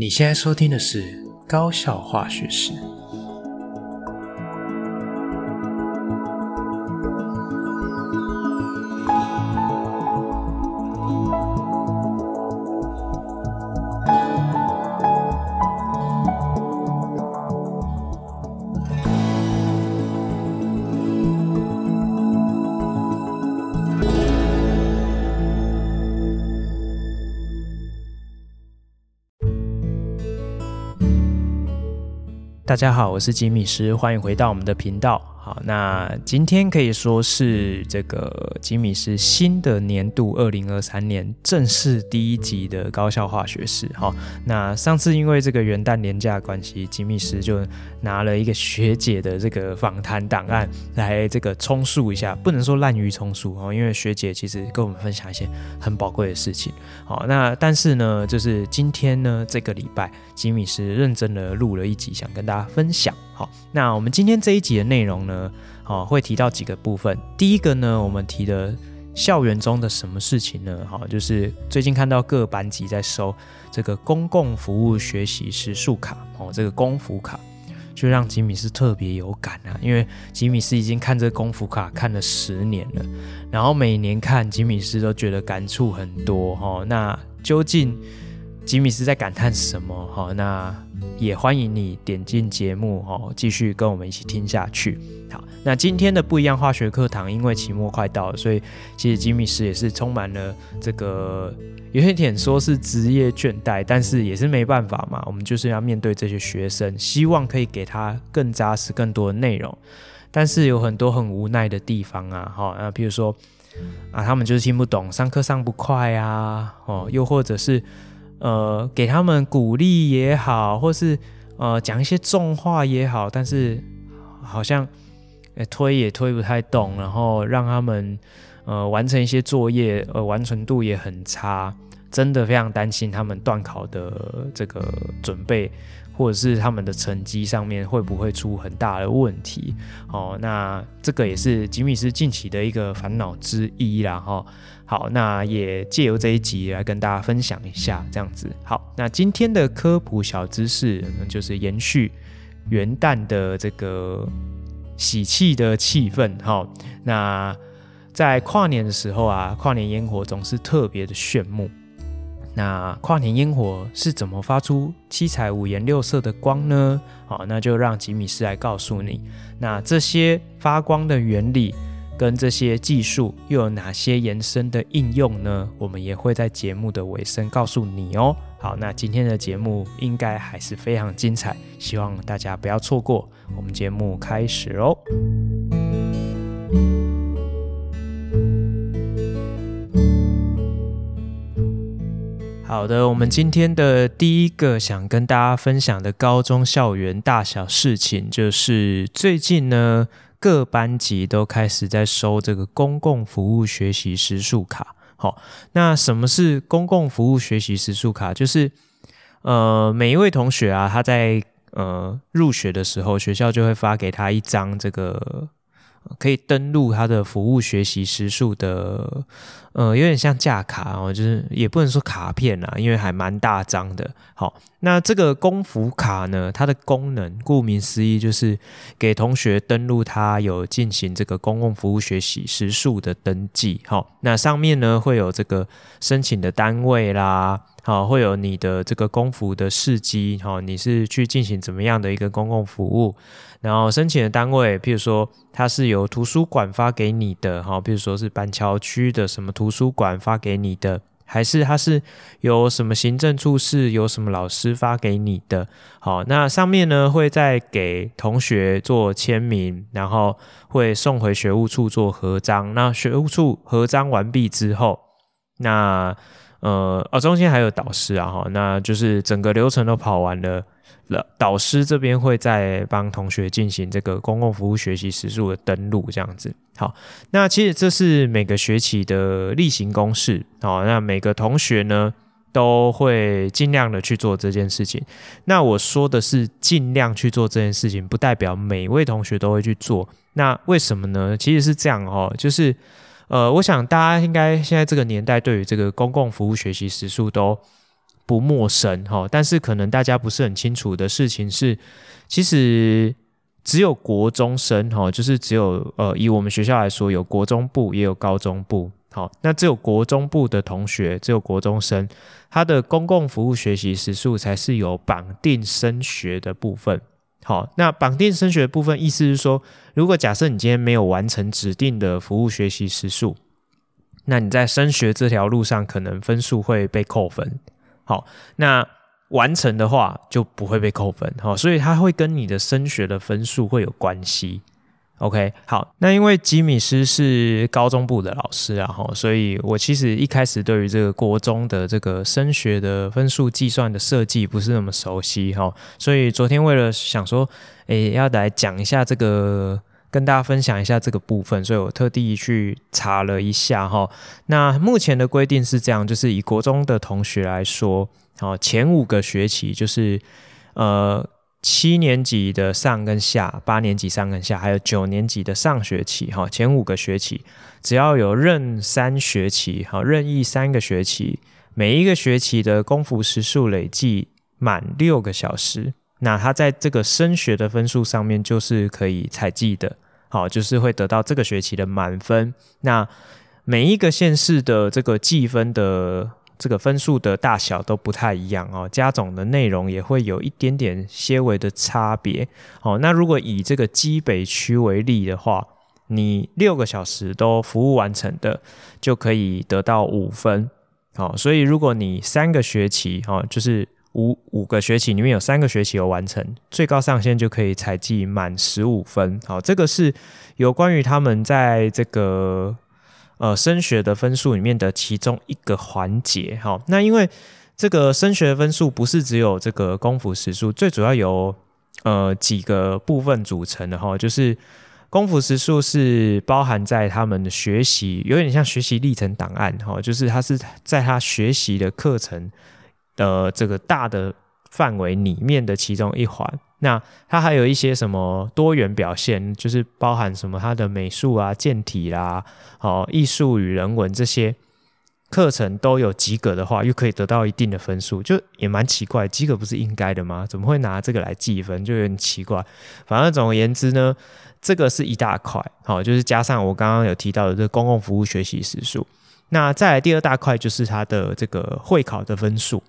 你现在收听的是高效化学史。大家好，我是吉米师，欢迎回到我们的频道。那今天可以说是这个吉米师新的年度二零二三年正式第一集的高校化学式。好，那上次因为这个元旦年假关系，吉米师就拿了一个学姐的这个访谈档案来这个充数一下，不能说滥竽充数哦，因为学姐其实跟我们分享一些很宝贵的事情。好，那但是呢，就是今天呢这个礼拜，吉米师认真的录了一集，想跟大家分享。好，那我们今天这一集的内容呢，好，会提到几个部分。第一个呢，我们提的校园中的什么事情呢？好，就是最近看到各班级在收这个公共服务学习时数卡，哦，这个公服卡，就让吉米斯特别有感啊，因为吉米斯已经看这个公服卡看了十年了，然后每年看吉米斯都觉得感触很多哈。那究竟吉米斯在感叹什么？哈，那。也欢迎你点进节目哦，继续跟我们一起听下去。好，那今天的不一样化学课堂，因为期末快到了，所以其实吉米师也是充满了这个有一点说是职业倦怠，但是也是没办法嘛，我们就是要面对这些学生，希望可以给他更扎实、更多的内容，但是有很多很无奈的地方啊，哈，那比如说啊，他们就是听不懂，上课上不快啊，哦，又或者是。呃，给他们鼓励也好，或是呃讲一些重话也好，但是好像推也推不太动，然后让他们呃完成一些作业，呃完成度也很差，真的非常担心他们断考的这个准备。或者是他们的成绩上面会不会出很大的问题？哦，那这个也是吉米斯近期的一个烦恼之一啦。哈，好，那也借由这一集来跟大家分享一下，这样子。好，那今天的科普小知识就是延续元旦的这个喜气的气氛。哈，那在跨年的时候啊，跨年烟火总是特别的炫目。那跨年烟火是怎么发出七彩五颜六色的光呢？好，那就让吉米斯来告诉你。那这些发光的原理跟这些技术又有哪些延伸的应用呢？我们也会在节目的尾声告诉你哦。好，那今天的节目应该还是非常精彩，希望大家不要错过。我们节目开始喽。好的，我们今天的第一个想跟大家分享的高中校园大小事情，就是最近呢，各班级都开始在收这个公共服务学习时数卡。好，那什么是公共服务学习时数卡？就是呃，每一位同学啊，他在呃入学的时候，学校就会发给他一张这个。可以登录他的服务学习时数的，呃，有点像价卡哦，就是也不能说卡片啦，因为还蛮大张的。好，那这个公服卡呢，它的功能顾名思义就是给同学登录他有进行这个公共服务学习时数的登记。好，那上面呢会有这个申请的单位啦。好，会有你的这个公服的事迹，好，你是去进行怎么样的一个公共服务？然后申请的单位，譬如说它是由图书馆发给你的，哈，譬如说是板桥区的什么图书馆发给你的，还是它是由什么行政处室由什么老师发给你的？好，那上面呢会再给同学做签名，然后会送回学务处做核章。那学务处核章完毕之后，那呃，哦，中间还有导师啊，哈，那就是整个流程都跑完，了，了导师这边会再帮同学进行这个公共服务学习时数的登录，这样子。好，那其实这是每个学期的例行公事，好，那每个同学呢都会尽量的去做这件事情。那我说的是尽量去做这件事情，不代表每位同学都会去做。那为什么呢？其实是这样哦，就是。呃，我想大家应该现在这个年代对于这个公共服务学习时数都不陌生哈，但是可能大家不是很清楚的事情是，其实只有国中生哈，就是只有呃，以我们学校来说，有国中部也有高中部，好，那只有国中部的同学，只有国中生，他的公共服务学习时数才是有绑定升学的部分。好，那绑定升学的部分，意思是说，如果假设你今天没有完成指定的服务学习时数，那你在升学这条路上可能分数会被扣分。好，那完成的话就不会被扣分。好，所以它会跟你的升学的分数会有关系。OK，好，那因为吉米师是高中部的老师啊，哈，所以我其实一开始对于这个国中的这个升学的分数计算的设计不是那么熟悉，哈，所以昨天为了想说，诶，要来讲一下这个，跟大家分享一下这个部分，所以我特地去查了一下，哈，那目前的规定是这样，就是以国中的同学来说，好，前五个学期就是，呃。七年级的上跟下，八年级上跟下，还有九年级的上学期，哈，前五个学期，只要有任三学期，哈，任意三个学期，每一个学期的功夫时数累计满六个小时，那他在这个升学的分数上面就是可以采计的，好，就是会得到这个学期的满分。那每一个县市的这个计分的。这个分数的大小都不太一样哦，加总的内容也会有一点点些微的差别。哦，那如果以这个基北区为例的话，你六个小时都服务完成的，就可以得到五分。好，所以如果你三个学期，哦，就是五五个学期里面有三个学期有完成，最高上限就可以采计满十五分。好，这个是有关于他们在这个。呃，升学的分数里面的其中一个环节，好，那因为这个升学分数不是只有这个功夫时数，最主要有呃几个部分组成的哈，就是功夫时数是包含在他们的学习，有点像学习历程档案哈，就是他是在他学习的课程的这个大的范围里面的其中一环。那它还有一些什么多元表现，就是包含什么它的美术啊、健体啦、哦艺术与人文这些课程都有及格的话，又可以得到一定的分数，就也蛮奇怪，及格不是应该的吗？怎么会拿这个来计分？就有点奇怪。反正总而言之呢，这个是一大块，好，就是加上我刚刚有提到的这公共服务学习时数。那再来第二大块就是它的这个会考的分数。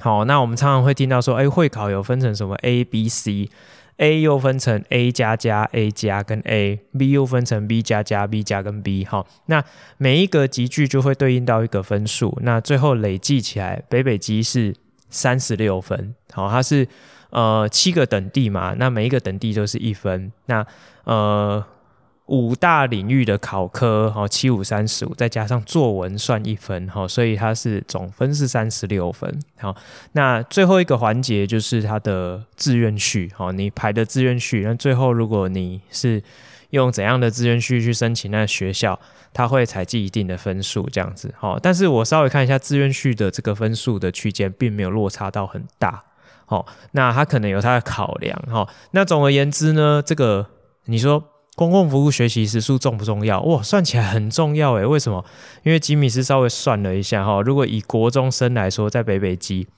好，那我们常常会听到说，哎，会考有分成什么 A、B、C，A 又分成 A 加加 A 加跟 A，B 又分成 B 加加 B 加跟 B。好，那每一个级距就会对应到一个分数，那最后累计起来，北北基是三十六分。好，它是呃七个等第嘛，那每一个等第都是一分。那呃。五大领域的考科，好，七五三十五，再加上作文算一分，好，所以它是总分是三十六分，好，那最后一个环节就是它的志愿序，好，你排的志愿序，那最后如果你是用怎样的志愿序去申请那学校，它会采集一定的分数，这样子，好，但是我稍微看一下志愿序的这个分数的区间，并没有落差到很大，好，那它可能有它的考量，哈，那总而言之呢，这个你说。公共服务学习时数重不重要？哇，算起来很重要诶。为什么？因为吉米斯稍微算了一下哈，如果以国中生来说，在北北基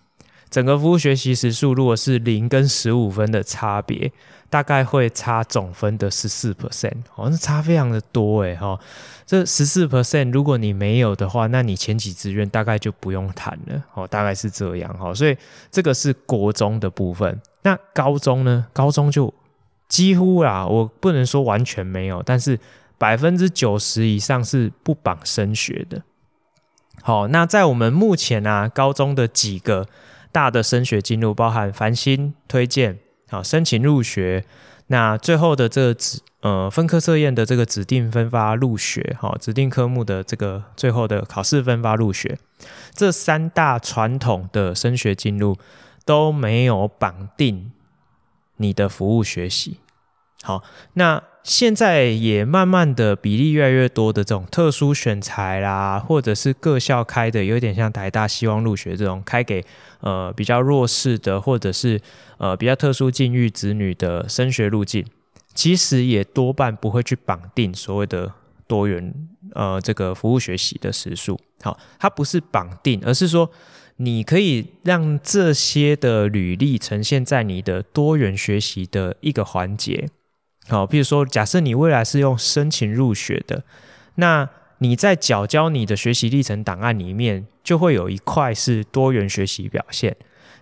整个服务学习时数，如果是零跟十五分的差别，大概会差总分的十四 percent，好像差非常的多诶。哈。这十四 percent，如果你没有的话，那你前几志愿大概就不用谈了哦，大概是这样哈。所以这个是国中的部分，那高中呢？高中就。几乎啦，我不能说完全没有，但是百分之九十以上是不绑升学的。好，那在我们目前啊，高中的几个大的升学进入，包含繁星推荐，好，申请入学，那最后的这个指呃分科测验的这个指定分发入学，好，指定科目的这个最后的考试分发入学，这三大传统的升学进入都没有绑定。你的服务学习，好，那现在也慢慢的比例越来越多的这种特殊选才啦，或者是各校开的，有点像台大希望入学这种开给呃比较弱势的，或者是呃比较特殊境遇子女的升学路径，其实也多半不会去绑定所谓的多元呃这个服务学习的时数，好，它不是绑定，而是说你可以让这些的履历呈现在你的多元学习的一个环节。好，譬如说，假设你未来是用申请入学的，那你在缴交你的学习历程档案里面，就会有一块是多元学习表现。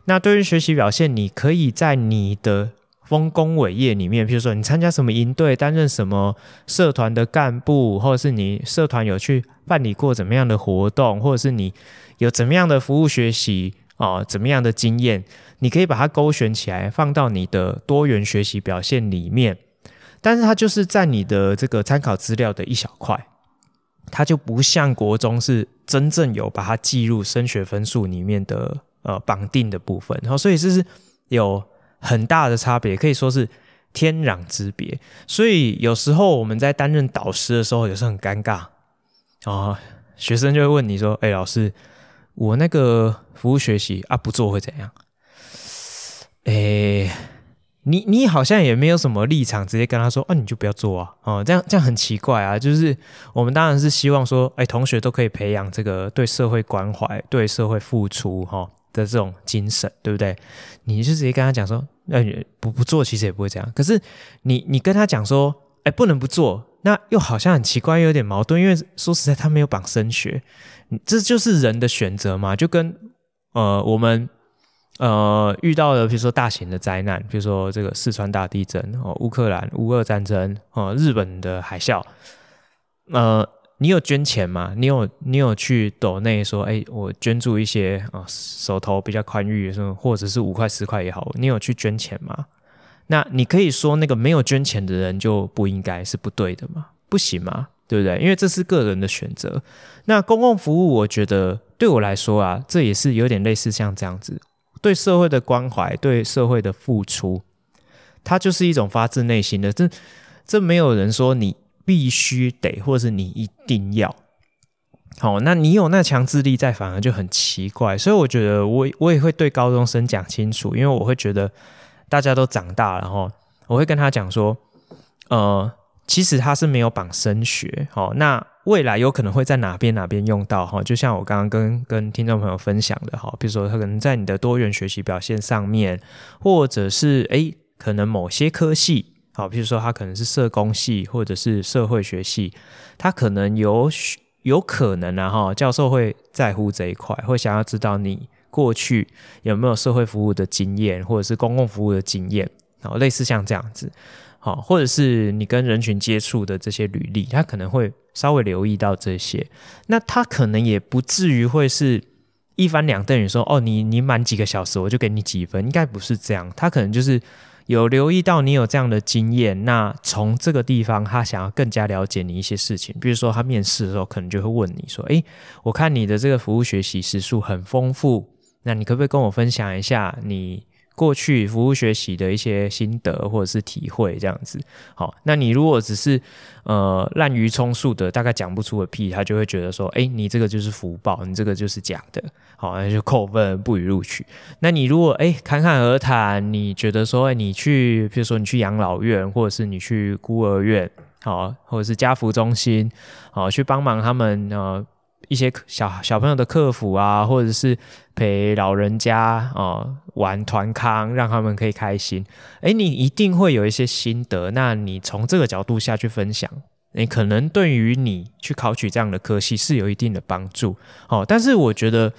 那多元学习表现，你可以在你的丰功伟业里面，譬如说你参加什么营队，担任什么社团的干部，或者是你社团有去办理过怎么样的活动，或者是你有怎么样的服务学习啊、呃，怎么样的经验，你可以把它勾选起来，放到你的多元学习表现里面。但是它就是在你的这个参考资料的一小块，它就不像国中是真正有把它记入升学分数里面的呃绑定的部分，然后所以这是有很大的差别，可以说是天壤之别。所以有时候我们在担任导师的时候，也是很尴尬啊、哦，学生就会问你说：“哎，老师，我那个服务学习啊不做会怎样？”哎。你你好像也没有什么立场，直接跟他说，啊，你就不要做啊，哦，这样这样很奇怪啊。就是我们当然是希望说，哎，同学都可以培养这个对社会关怀、对社会付出哈的这种精神，对不对？你就直接跟他讲说，那不不做其实也不会这样。可是你你跟他讲说，哎，不能不做，那又好像很奇怪，又有点矛盾，因为说实在，他没有绑升学，这就是人的选择嘛，就跟呃我们。呃，遇到了比如说大型的灾难，比如说这个四川大地震哦，乌克兰乌俄战争哦，日本的海啸，呃，你有捐钱吗？你有你有去抖内说，哎，我捐助一些啊、手头比较宽裕，什么或者是五块十块也好，你有去捐钱吗？那你可以说那个没有捐钱的人就不应该是不对的吗？不行吗？对不对？因为这是个人的选择。那公共服务，我觉得对我来说啊，这也是有点类似像这样子。对社会的关怀，对社会的付出，它就是一种发自内心的。这这没有人说你必须得，或是你一定要。好，那你有那强制力在，反而就很奇怪。所以我觉得我，我也会对高中生讲清楚，因为我会觉得大家都长大了，然后我会跟他讲说，呃。其实他是没有绑升学，好，那未来有可能会在哪边哪边用到哈，就像我刚刚跟跟听众朋友分享的哈，比如说他可能在你的多元学习表现上面，或者是诶，可能某些科系，好，比如说它可能是社工系或者是社会学系，它可能有有可能啊哈，教授会在乎这一块，会想要知道你过去有没有社会服务的经验，或者是公共服务的经验，好，类似像这样子。好，或者是你跟人群接触的这些履历，他可能会稍微留意到这些，那他可能也不至于会是一翻两瞪眼说，哦，你你满几个小时我就给你几分，应该不是这样，他可能就是有留意到你有这样的经验，那从这个地方他想要更加了解你一些事情，比如说他面试的时候可能就会问你说，诶，我看你的这个服务学习时数很丰富，那你可不可以跟我分享一下你过去服务学习的一些心得或者是体会，这样子。好，那你如果只是呃滥竽充数的，大概讲不出个屁，他就会觉得说，哎，你这个就是福报，你这个就是假的，好，那就扣分不予录取。那你如果哎侃侃而谈，你觉得说，哎，你去，比如说你去养老院，或者是你去孤儿院，好，或者是家扶中心，好，去帮忙他们呃。一些小小朋友的客服啊，或者是陪老人家啊、玩团康，让他们可以开心。诶，你一定会有一些心得。那你从这个角度下去分享，你可能对于你去考取这样的科系是有一定的帮助。哦，但是我觉得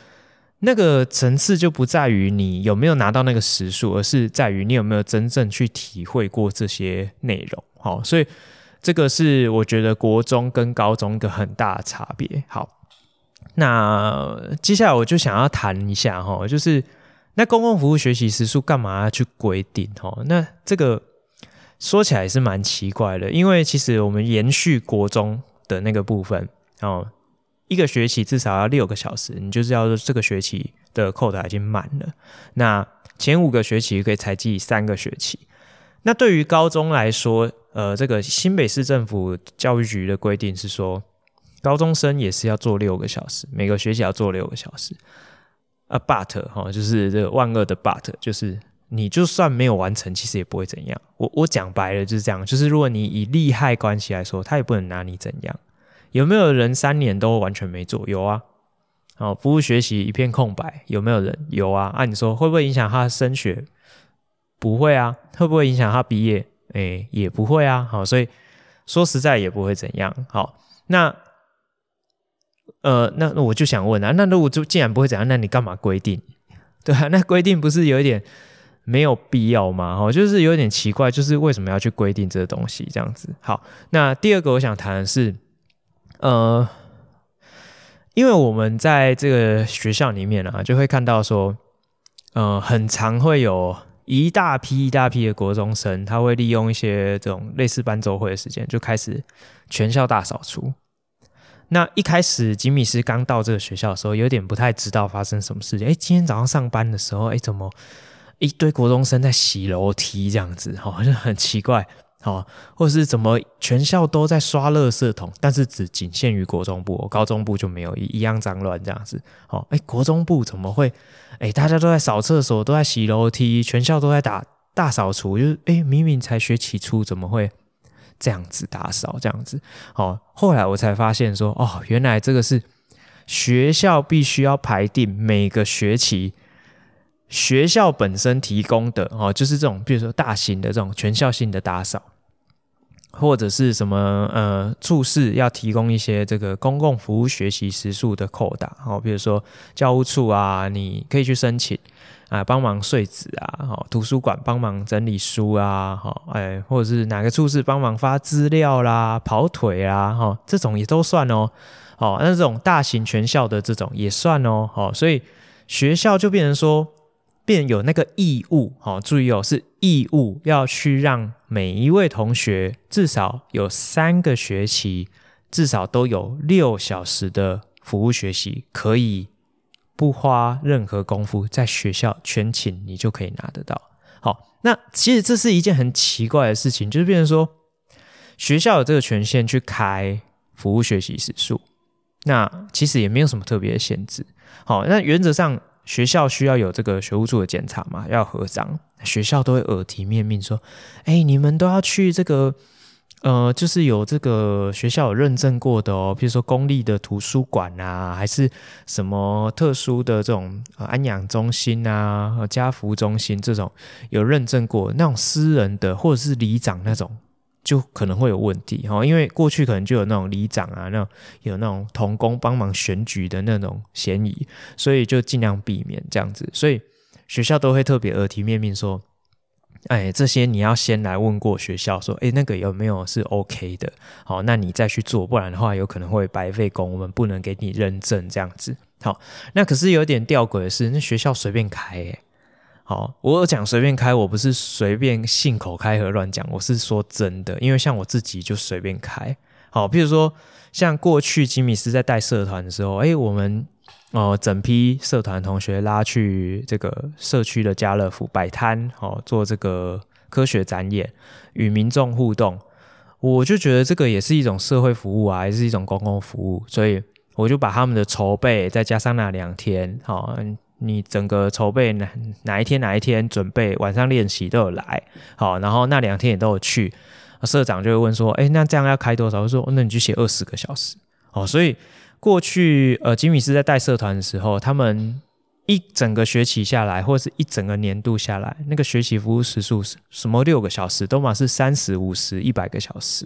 那个层次就不在于你有没有拿到那个时数，而是在于你有没有真正去体会过这些内容。好、哦，所以这个是我觉得国中跟高中一个很大的差别。好。那接下来我就想要谈一下哈，就是那公共服务学习时数干嘛要去规定哈？那这个说起来也是蛮奇怪的，因为其实我们延续国中的那个部分哦，一个学期至少要六个小时，你就是要这个学期的扣的已经满了。那前五个学期可以才记三个学期。那对于高中来说，呃，这个新北市政府教育局的规定是说。高中生也是要做六个小时，每个学期要做六个小时。啊，but 哈，就是这个万恶的 but，就是你就算没有完成，其实也不会怎样。我我讲白了就是这样，就是如果你以利害关系来说，他也不能拿你怎样。有没有人三年都完全没做？有啊，哦，服务学习一片空白，有没有人？有啊。按、啊、你说会不会影响他升学？不会啊。会不会影响他毕业？哎，也不会啊。好，所以说实在也不会怎样。好，那呃，那我就想问啊，那如果就既然不会怎样，那你干嘛规定？对啊，那规定不是有一点没有必要吗？哦，就是有点奇怪，就是为什么要去规定这个东西这样子？好，那第二个我想谈的是，呃。因为我们在这个学校里面啊，就会看到说，呃，很常会有一大批一大批的国中生，他会利用一些这种类似班周会的时间，就开始全校大扫除。那一开始吉米斯刚到这个学校的时候，有点不太知道发生什么事情。哎，今天早上上班的时候，哎，怎么一堆国中生在洗楼梯这样子？好像很奇怪。哦，或是怎么全校都在刷垃圾桶，但是只仅限于国中部，高中部就没有一样脏乱这样子。哦，哎，国中部怎么会？哎，大家都在扫厕所，都在洗楼梯，全校都在打大扫除，就是哎，明明才学期初，怎么会这样子打扫这样子？哦，后来我才发现说，哦，原来这个是学校必须要排定每个学期。学校本身提供的哦，就是这种，比如说大型的这种全校性的打扫，或者是什么呃，处室要提供一些这个公共服务学习时数的扣打哦，比如说教务处啊，你可以去申请啊，帮忙岁纸啊，哦，图书馆帮忙整理书啊，哈，哎，或者是哪个处室帮忙发资料啦、跑腿啦，哈，这种也都算哦，哦，那这种大型全校的这种也算哦，哦，所以学校就变成说。便有那个义务，好，注意哦，是义务要去让每一位同学至少有三个学期，至少都有六小时的服务学习，可以不花任何功夫，在学校全勤，你就可以拿得到。好，那其实这是一件很奇怪的事情，就是变成说学校有这个权限去开服务学习时数，那其实也没有什么特别的限制。好，那原则上。学校需要有这个学务处的检查嘛？要核章，学校都会耳提面命说：“哎、你们都要去这个，呃，就是有这个学校有认证过的哦，比如说公立的图书馆啊，还是什么特殊的这种、呃、安养中心啊、家福中心这种有认证过，那种私人的或者是里长那种。”就可能会有问题哈，因为过去可能就有那种里长啊，那有那种童工帮忙选举的那种嫌疑，所以就尽量避免这样子。所以学校都会特别耳提面命说：“哎，这些你要先来问过学校，说，哎，那个有没有是 OK 的？好，那你再去做，不然的话有可能会白费工，我们不能给你认证这样子。好，那可是有点吊诡的是，那学校随便开。好，我讲随便开，我不是随便信口开河乱讲，我是说真的，因为像我自己就随便开。好，譬如说像过去吉米斯在带社团的时候，哎，我们哦、呃、整批社团同学拉去这个社区的家乐福摆摊，好做这个科学展演，与民众互动，我就觉得这个也是一种社会服务啊，也是一种公共服务，所以我就把他们的筹备再加上那两天，好。你整个筹备哪哪一天哪一天准备晚上练习都有来，好，然后那两天也都有去，社长就会问说，哎，那这样要开多少？我说，那你就写二十个小时，哦，所以过去呃，吉米斯在带社团的时候，他们一整个学期下来，或者是一整个年度下来，那个学习服务时数是什么六个小时，都嘛是三十五十一百个小时，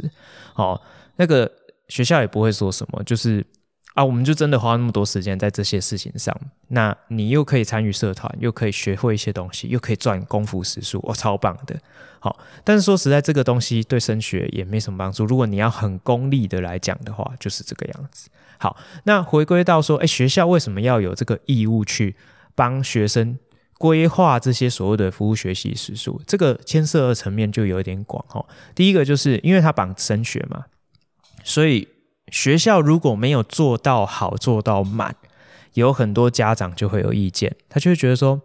哦，那个学校也不会说什么，就是。啊，我们就真的花那么多时间在这些事情上，那你又可以参与社团，又可以学会一些东西，又可以赚功夫时数，我超棒的。好，但是说实在，这个东西对升学也没什么帮助。如果你要很功利的来讲的话，就是这个样子。好，那回归到说，哎，学校为什么要有这个义务去帮学生规划这些所谓的服务学习时数？这个牵涉的层面就有点广哈。第一个就是因为它绑升学嘛，所以。学校如果没有做到好，做到满，有很多家长就会有意见，他就会觉得说：“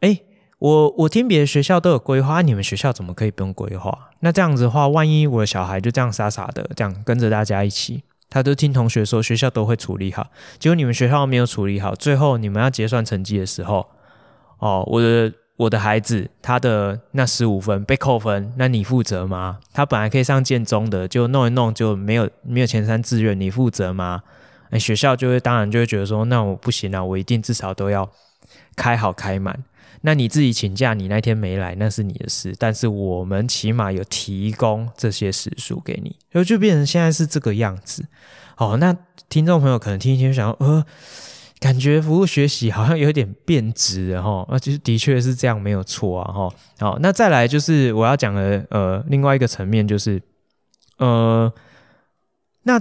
哎，我我听别的学校都有规划，你们学校怎么可以不用规划？那这样子的话，万一我的小孩就这样傻傻的这样跟着大家一起，他都听同学说学校都会处理好，结果你们学校没有处理好，最后你们要结算成绩的时候，哦，我的。”我的孩子，他的那十五分被扣分，那你负责吗？他本来可以上建中的，就弄一弄就没有没有前三志愿，你负责吗？哎，学校就会当然就会觉得说，那我不行啊，我一定至少都要开好开满。那你自己请假，你那天没来，那是你的事。但是我们起码有提供这些时数给你，就就变成现在是这个样子。哦，那听众朋友可能听一听，想说，呃，感觉服务学习好像有点变质哈。那其实的确是这样，没有错啊哈。好，那再来就是我要讲的呃另外一个层面就是，呃，那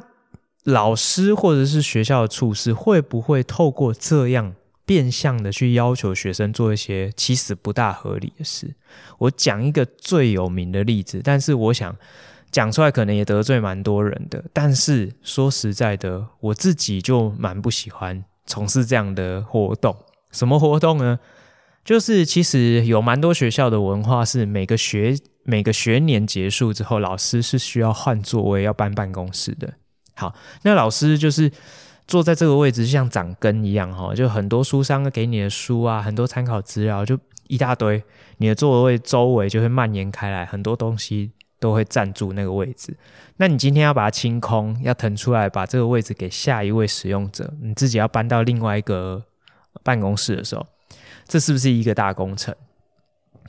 老师或者是学校的处事会不会透过这样？变相的去要求学生做一些其实不大合理的事。我讲一个最有名的例子，但是我想讲出来可能也得罪蛮多人的。但是说实在的，我自己就蛮不喜欢从事这样的活动。什么活动呢？就是其实有蛮多学校的文化是每个学每个学年结束之后，老师是需要换座位，要搬办公室的。好，那老师就是。坐在这个位置像长根一样哈，就很多书商给你的书啊，很多参考资料就一大堆，你的座位周围就会蔓延开来，很多东西都会占住那个位置。那你今天要把它清空，要腾出来把这个位置给下一位使用者，你自己要搬到另外一个办公室的时候，这是不是一个大工程？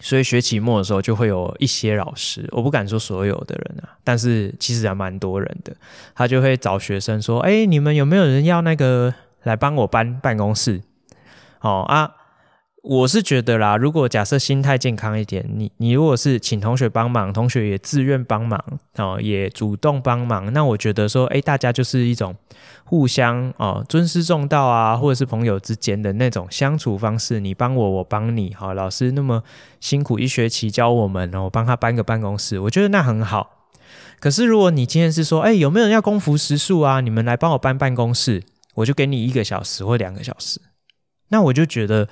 所以学期末的时候，就会有一些老师，我不敢说所有的人啊，但是其实还蛮多人的，他就会找学生说：“哎，你们有没有人要那个来帮我搬办公室？”哦啊。我是觉得啦，如果假设心态健康一点，你你如果是请同学帮忙，同学也自愿帮忙哦，也主动帮忙，那我觉得说，哎，大家就是一种互相哦尊师重道啊，或者是朋友之间的那种相处方式，你帮我，我帮你，好，老师那么辛苦一学期教我们，然后帮他搬个办公室，我觉得那很好。可是如果你今天是说，哎，有没有人要供服时数啊？你们来帮我搬办公室，我就给你一个小时或两个小时，那我就觉得。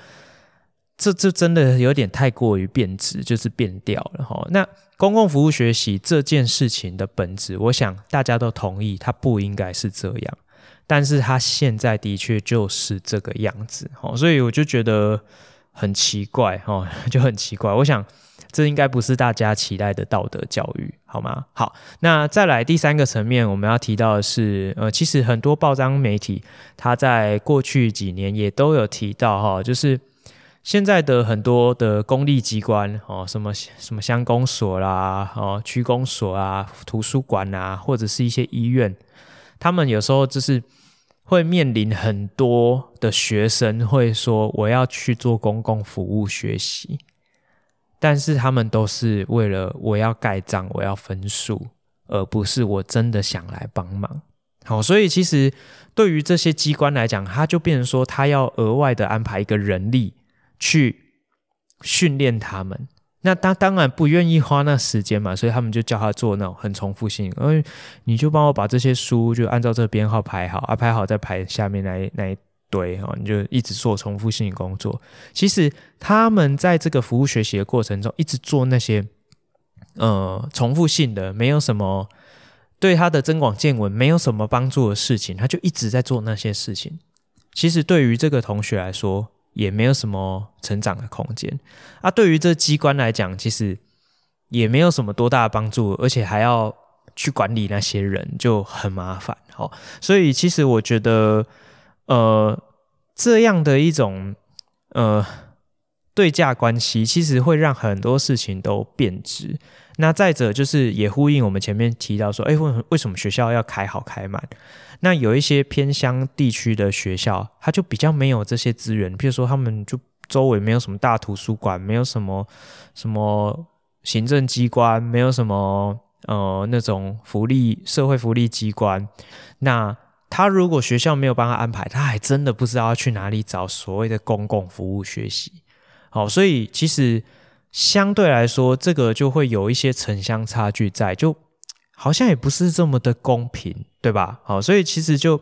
这这真的有点太过于变质，就是变调了哈。那公共服务学习这件事情的本质，我想大家都同意，它不应该是这样，但是它现在的确就是这个样子哈。所以我就觉得很奇怪哦，就很奇怪。我想这应该不是大家期待的道德教育，好吗？好，那再来第三个层面，我们要提到的是，呃，其实很多报章媒体，它在过去几年也都有提到哈，就是。现在的很多的公立机关哦，什么什么乡公所啦，哦区公所啊，图书馆啊，或者是一些医院，他们有时候就是会面临很多的学生会说，我要去做公共服务学习，但是他们都是为了我要盖章，我要分数，而不是我真的想来帮忙。好，所以其实对于这些机关来讲，他就变成说，他要额外的安排一个人力。去训练他们，那他当然不愿意花那时间嘛，所以他们就叫他做那种很重复性，因为，你就帮我把这些书就按照这个编号排好，啊，排好再排下面那那一堆哈，你就一直做重复性工作。其实他们在这个服务学习的过程中，一直做那些呃重复性的，没有什么对他的增广见闻没有什么帮助的事情，他就一直在做那些事情。其实对于这个同学来说，也没有什么成长的空间啊！对于这机关来讲，其实也没有什么多大的帮助，而且还要去管理那些人，就很麻烦。好，所以其实我觉得，呃，这样的一种呃对价关系，其实会让很多事情都变质。那再者就是也呼应我们前面提到说，哎，为为什么学校要开好开满？那有一些偏乡地区的学校，它就比较没有这些资源，譬如说他们就周围没有什么大图书馆，没有什么什么行政机关，没有什么呃那种福利社会福利机关。那他如果学校没有帮他安排，他还真的不知道要去哪里找所谓的公共服务学习。好，所以其实。相对来说，这个就会有一些城乡差距在，就好像也不是这么的公平，对吧？好，所以其实就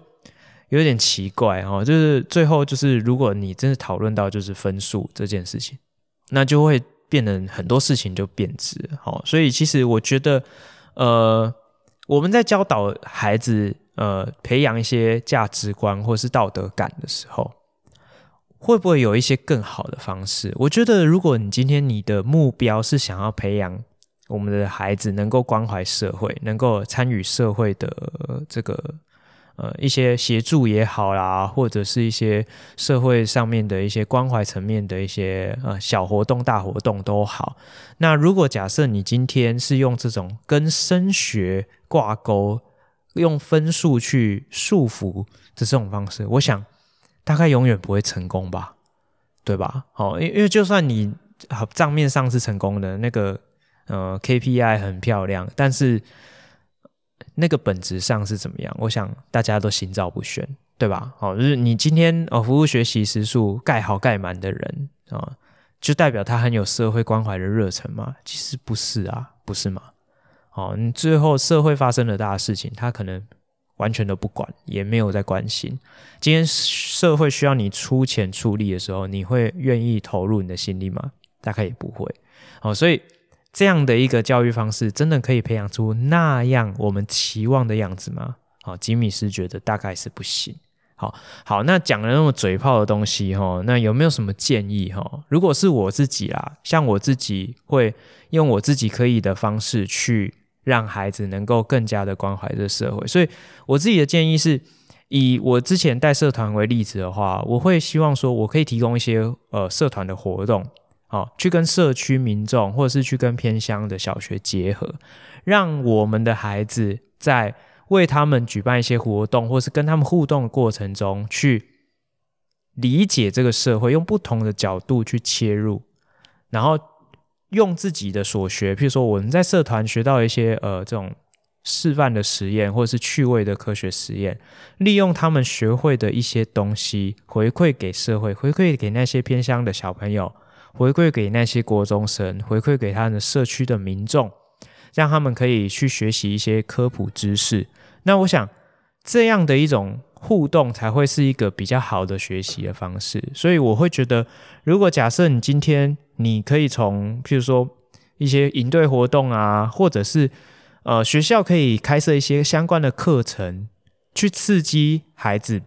有点奇怪哈，就是最后就是如果你真的讨论到就是分数这件事情，那就会变得很多事情就变质。好，所以其实我觉得，呃，我们在教导孩子，呃，培养一些价值观或是道德感的时候。会不会有一些更好的方式？我觉得，如果你今天你的目标是想要培养我们的孩子能够关怀社会，能够参与社会的这个呃一些协助也好啦，或者是一些社会上面的一些关怀层面的一些呃小活动、大活动都好。那如果假设你今天是用这种跟升学挂钩，用分数去束缚的这种方式，我想大概永远不会成功吧，对吧？好，因因为就算你好账面上是成功的，那个呃 KPI 很漂亮，但是那个本质上是怎么样？我想大家都心照不宣，对吧？好，就是你今天哦服务学习时数盖好盖满的人啊、就代表他很有社会关怀的热忱吗？其实不是啊，不是吗？哦，你最后社会发生了大事情，他可能完全都不管，也没有在关心。今天社会需要你出钱出力的时候，你会愿意投入你的心力吗？大概也不会。哦，所以这样的一个教育方式，真的可以培养出那样我们期望的样子吗？好，吉米是觉得大概是不行。好好，那讲了那么嘴炮的东西，哈，那有没有什么建议？哈，如果是我自己啦，像我自己会用我自己可以的方式去。让孩子能够更加的关怀这社会，所以我自己的建议是，以我之前带社团为例子的话，我会希望说，我可以提供一些呃社团的活动，好，去跟社区民众或者是去跟偏乡的小学结合，让我们的孩子在为他们举办一些活动，或是跟他们互动的过程中，去理解这个社会，用不同的角度去切入，然后。用自己的所学，譬如说我们在社团学到一些呃这种示范的实验，或者是趣味的科学实验，利用他们学会的一些东西回馈给社会，回馈给那些偏乡的小朋友，回馈给那些国中生，回馈给他们社区的民众，让他们可以去学习一些科普知识。那我想这样的一种互动才会是一个比较好的学习的方式。所以我会觉得，如果假设你今天。你可以从，譬如说一些营队活动啊，或者是呃学校可以开设一些相关的课程，去刺激孩子，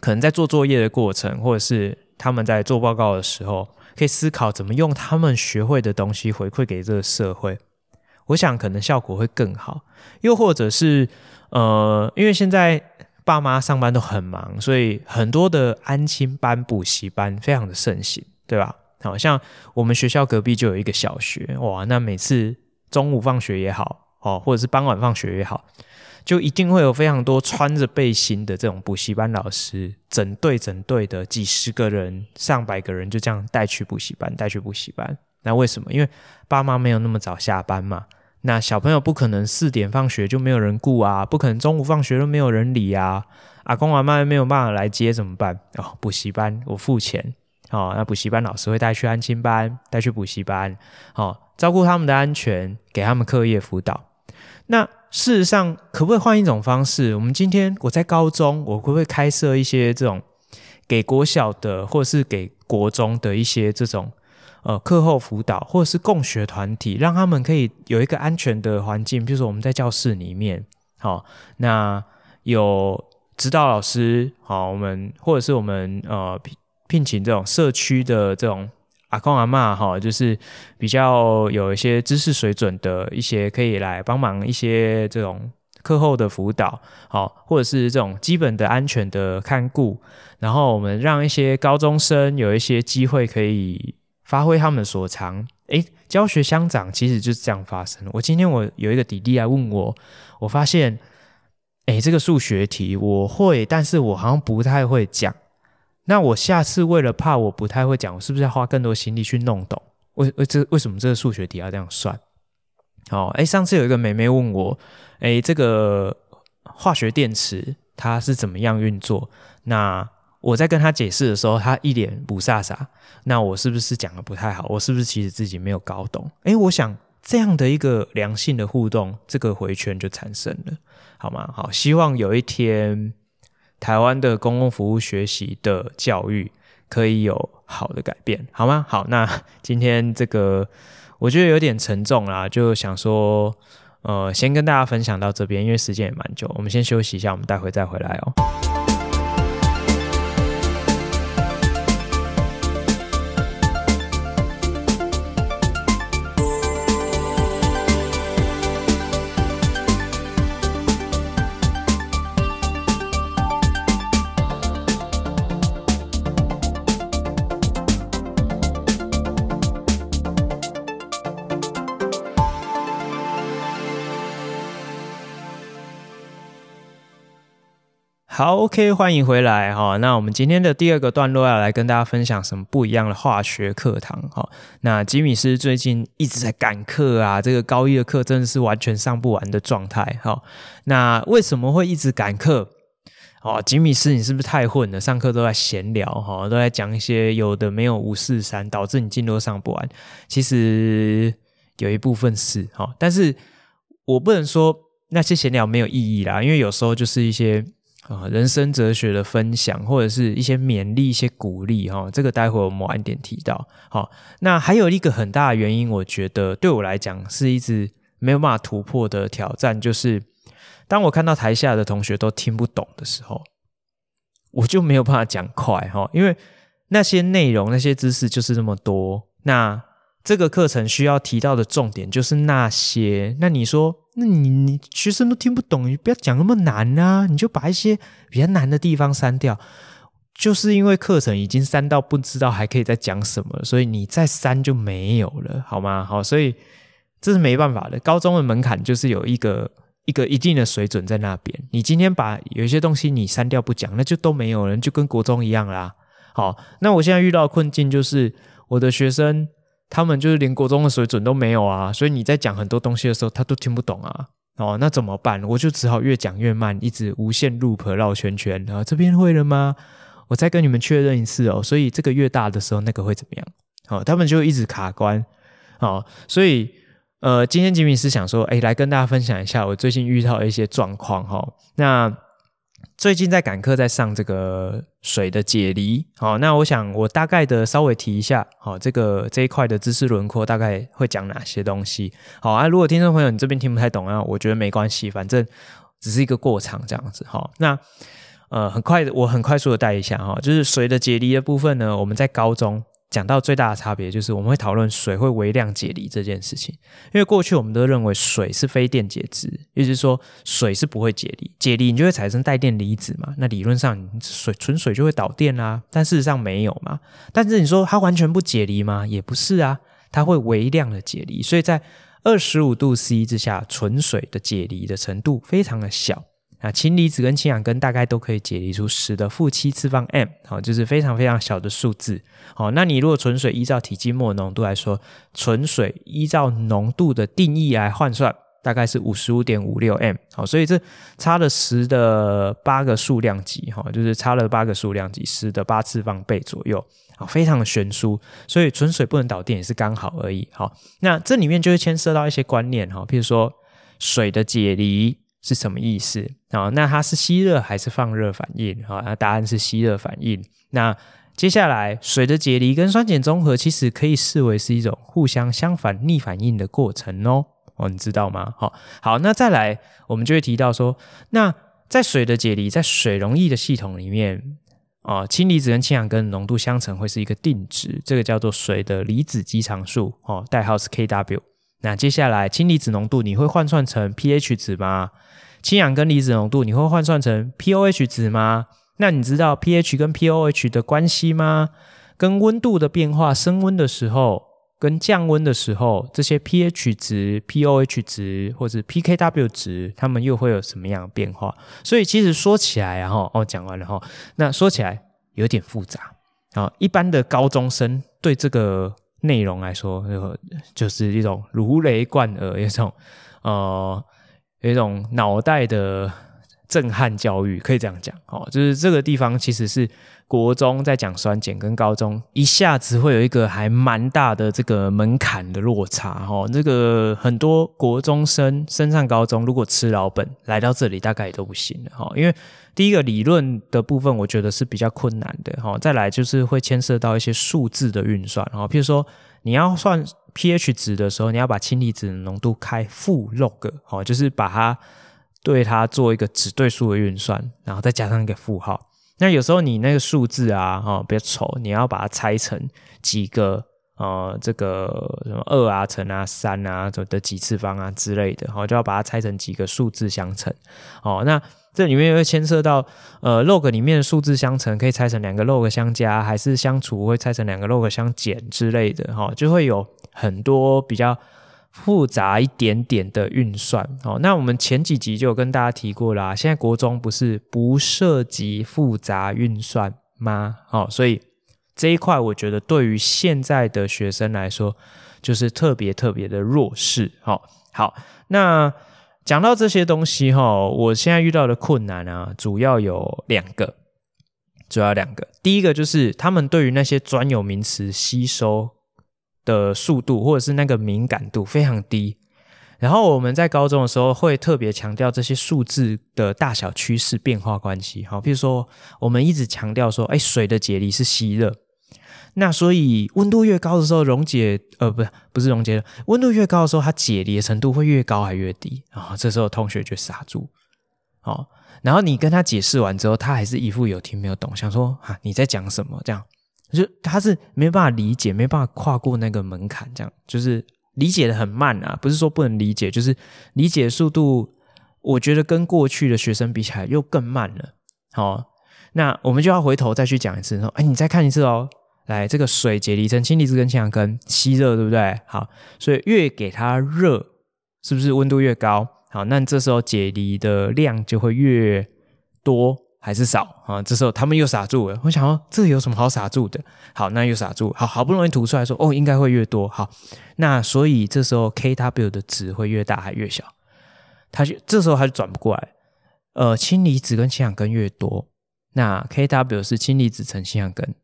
可能在做作业的过程，或者是他们在做报告的时候，可以思考怎么用他们学会的东西回馈给这个社会。我想可能效果会更好。又或者是呃，因为现在爸妈上班都很忙，所以很多的安亲班、补习班非常的盛行，对吧？好像我们学校隔壁就有一个小学，哇，那每次中午放学也好，哦，或者是傍晚放学也好，就一定会有非常多穿着背心的这种补习班老师，整队整队的几十个人、上百个人就这样带去补习班，带去补习班。那为什么？因为爸妈没有那么早下班嘛，那小朋友不可能四点放学就没有人顾啊，不可能中午放学都没有人理啊，阿公阿妈没有办法来接怎么办？哦，补习班我付钱。哦，那补习班老师会带去安亲班，带去补习班，好、哦、照顾他们的安全，给他们课业辅导。那事实上，可不可以换一种方式？我们今天我在高中，我会不会开设一些这种给国小的，或是给国中的一些这种呃课后辅导，或者是共学团体，让他们可以有一个安全的环境。比如说我们在教室里面，好、哦，那有指导老师，好、哦，我们或者是我们呃。聘请这种社区的这种阿公阿嬷哈，就是比较有一些知识水准的一些，可以来帮忙一些这种课后的辅导，好，或者是这种基本的安全的看顾，然后我们让一些高中生有一些机会可以发挥他们所长。诶，教学相长其实就是这样发生。我今天我有一个弟弟来问我，我发现，诶，这个数学题我会，但是我好像不太会讲。那我下次为了怕我不太会讲，我是不是要花更多心力去弄懂？为为这为什么这个数学题要这样算？哦，哎，上次有一个妹妹问我，哎，这个化学电池它是怎么样运作？那我在跟他解释的时候，他一脸不飒飒。那我是不是讲的不太好？我是不是其实自己没有搞懂？哎，我想这样的一个良性的互动，这个回圈就产生了，好吗？好，希望有一天。台湾的公共服务学习的教育可以有好的改变，好吗？好，那今天这个我觉得有点沉重啦，就想说，呃，先跟大家分享到这边，因为时间也蛮久，我们先休息一下，我们待会再回来哦。好，OK，欢迎回来哈。那我们今天的第二个段落要来跟大家分享什么不一样的化学课堂哈。那吉米斯最近一直在赶课啊，这个高一的课真的是完全上不完的状态哈。那为什么会一直赶课？哦，吉米斯，你是不是太混了？上课都在闲聊哈，都在讲一些有的没有五四三，导致你进度上不完。其实有一部分是哈，但是我不能说那些闲聊没有意义啦，因为有时候就是一些。啊，人生哲学的分享，或者是一些勉励、一些鼓励，哈，这个待会我们晚点提到。好，那还有一个很大的原因，我觉得对我来讲是一直没有办法突破的挑战，就是当我看到台下的同学都听不懂的时候，我就没有办法讲快，哈，因为那些内容、那些知识就是那么多，那这个课程需要提到的重点就是那些，那你说？那你你学生都听不懂，你不要讲那么难啊！你就把一些比较难的地方删掉，就是因为课程已经删到不知道还可以再讲什么，所以你再删就没有了，好吗？好，所以这是没办法的。高中的门槛就是有一个一个一定的水准在那边。你今天把有一些东西你删掉不讲，那就都没有了，就跟国中一样啦。好，那我现在遇到困境就是我的学生。他们就是连国中的水准都没有啊，所以你在讲很多东西的时候，他都听不懂啊。哦，那怎么办？我就只好越讲越慢，一直无限 loop 绕圈圈。然后这边会了吗？我再跟你们确认一次哦。所以这个越大的时候，那个会怎么样？哦，他们就一直卡关。哦，所以呃，今天吉米是想说，哎，来跟大家分享一下我最近遇到的一些状况哈。那最近在赶课，在上这个水的解离，好，那我想我大概的稍微提一下，好，这个这一块的知识轮廓大概会讲哪些东西，好啊。如果听众朋友你这边听不太懂啊，我觉得没关系，反正只是一个过场这样子，好，那呃，很快我很快速的带一下哈，就是水的解离的部分呢，我们在高中。讲到最大的差别就是，我们会讨论水会微量解离这件事情。因为过去我们都认为水是非电解质，也就是说水是不会解离，解离你就会产生带电离子嘛。那理论上水纯水就会导电啦，但事实上没有嘛。但是你说它完全不解离吗？也不是啊，它会微量的解离。所以在二十五度 C 之下，纯水的解离的程度非常的小。啊，氢离子跟氢氧根大概都可以解离出十的负七次方 m，好，就是非常非常小的数字。好，那你如果纯水依照体积末浓度来说，纯水依照浓度的定义来换算，大概是五十五点五六 m。好，所以这差了十的八个数量级，哈，就是差了八个数量级，十的八次方倍左右，好，非常的悬殊。所以纯水不能导电也是刚好而已。好，那这里面就会牵涉到一些观念，哈，譬如说水的解离。是什么意思啊？那它是吸热还是放热反应？啊，那答案是吸热反应。那接下来，水的解离跟酸碱中和其实可以视为是一种互相相反逆反应的过程哦。哦，你知道吗？好，好，那再来，我们就会提到说，那在水的解离，在水溶液的系统里面啊，氢离子跟氢氧根浓度相乘会是一个定值，这个叫做水的离子机常数，哦，代号是 Kw。那接下来，氢离子浓度你会换算成 pH 值吗？氢氧根离子浓度你会换算成 pOH 值吗？那你知道 pH 跟 pOH 的关系吗？跟温度的变化，升温的时候跟降温的时候，这些 pH 值、pOH 值或者 pKw 值，它们又会有什么样的变化？所以其实说起来，然后哦，讲完了哈，那说起来有点复杂啊。一般的高中生对这个。内容来说，就是一种如雷贯耳，一种呃，有一种脑袋的震撼教育，可以这样讲哦。就是这个地方其实是国中在讲酸碱，跟高中一下子会有一个还蛮大的这个门槛的落差哦。这个很多国中生升上高中，如果吃老本来到这里，大概也都不行了哈。因为第一个理论的部分，我觉得是比较困难的哈。再来就是会牵涉到一些数字的运算哈，譬如说你要算 pH 值的时候，你要把氢离子浓度开负 log 哦，就是把它对它做一个指对数的运算，然后再加上一个负号。那有时候你那个数字啊哈比较丑，你要把它拆成几个呃这个什么二啊乘啊三啊的几次方啊之类的，哈，就要把它拆成几个数字相乘哦。那这里面会牵涉到，呃，log 里面的数字相乘可以拆成两个 log 相加，还是相除会拆成两个 log 相减之类的，哈，就会有很多比较复杂一点点的运算。哦，那我们前几集就有跟大家提过啦，现在国中不是不涉及复杂运算吗？哦，所以这一块我觉得对于现在的学生来说，就是特别特别的弱势。好，好，那讲到这些东西哈，我现在遇到的困难啊，主要有两个。主要两个，第一个就是他们对于那些专有名词吸收的速度，或者是那个敏感度非常低。然后我们在高中的时候会特别强调这些数字的大小趋势变化关系。好，比如说我们一直强调说，哎，水的解离是吸热，那所以温度越高的时候溶解，呃，不是不是溶解，温度越高的时候，它解离的程度会越高还越低？啊，这时候同学就傻住，好。然后你跟他解释完之后，他还是一副有听没有懂，想说啊，你在讲什么？这样就他是没办法理解，没办法跨过那个门槛，这样就是理解的很慢啊。不是说不能理解，就是理解速度，我觉得跟过去的学生比起来又更慢了。好，那我们就要回头再去讲一次，说，哎，你再看一次哦。来，这个水解离成氢离子跟氢氧根，吸热，对不对？好，所以越给它热，是不是温度越高？好，那这时候解离的量就会越多还是少啊？这时候他们又傻住了。我想说，这有什么好傻住的？好，那又傻住。好，好不容易吐出来说，哦，应该会越多。好，那所以这时候 kW 的值会越大还越小？他就这时候他就转不过来。呃，氢离子跟氢氧根越多，那 kW 是氢离子乘氢氧根，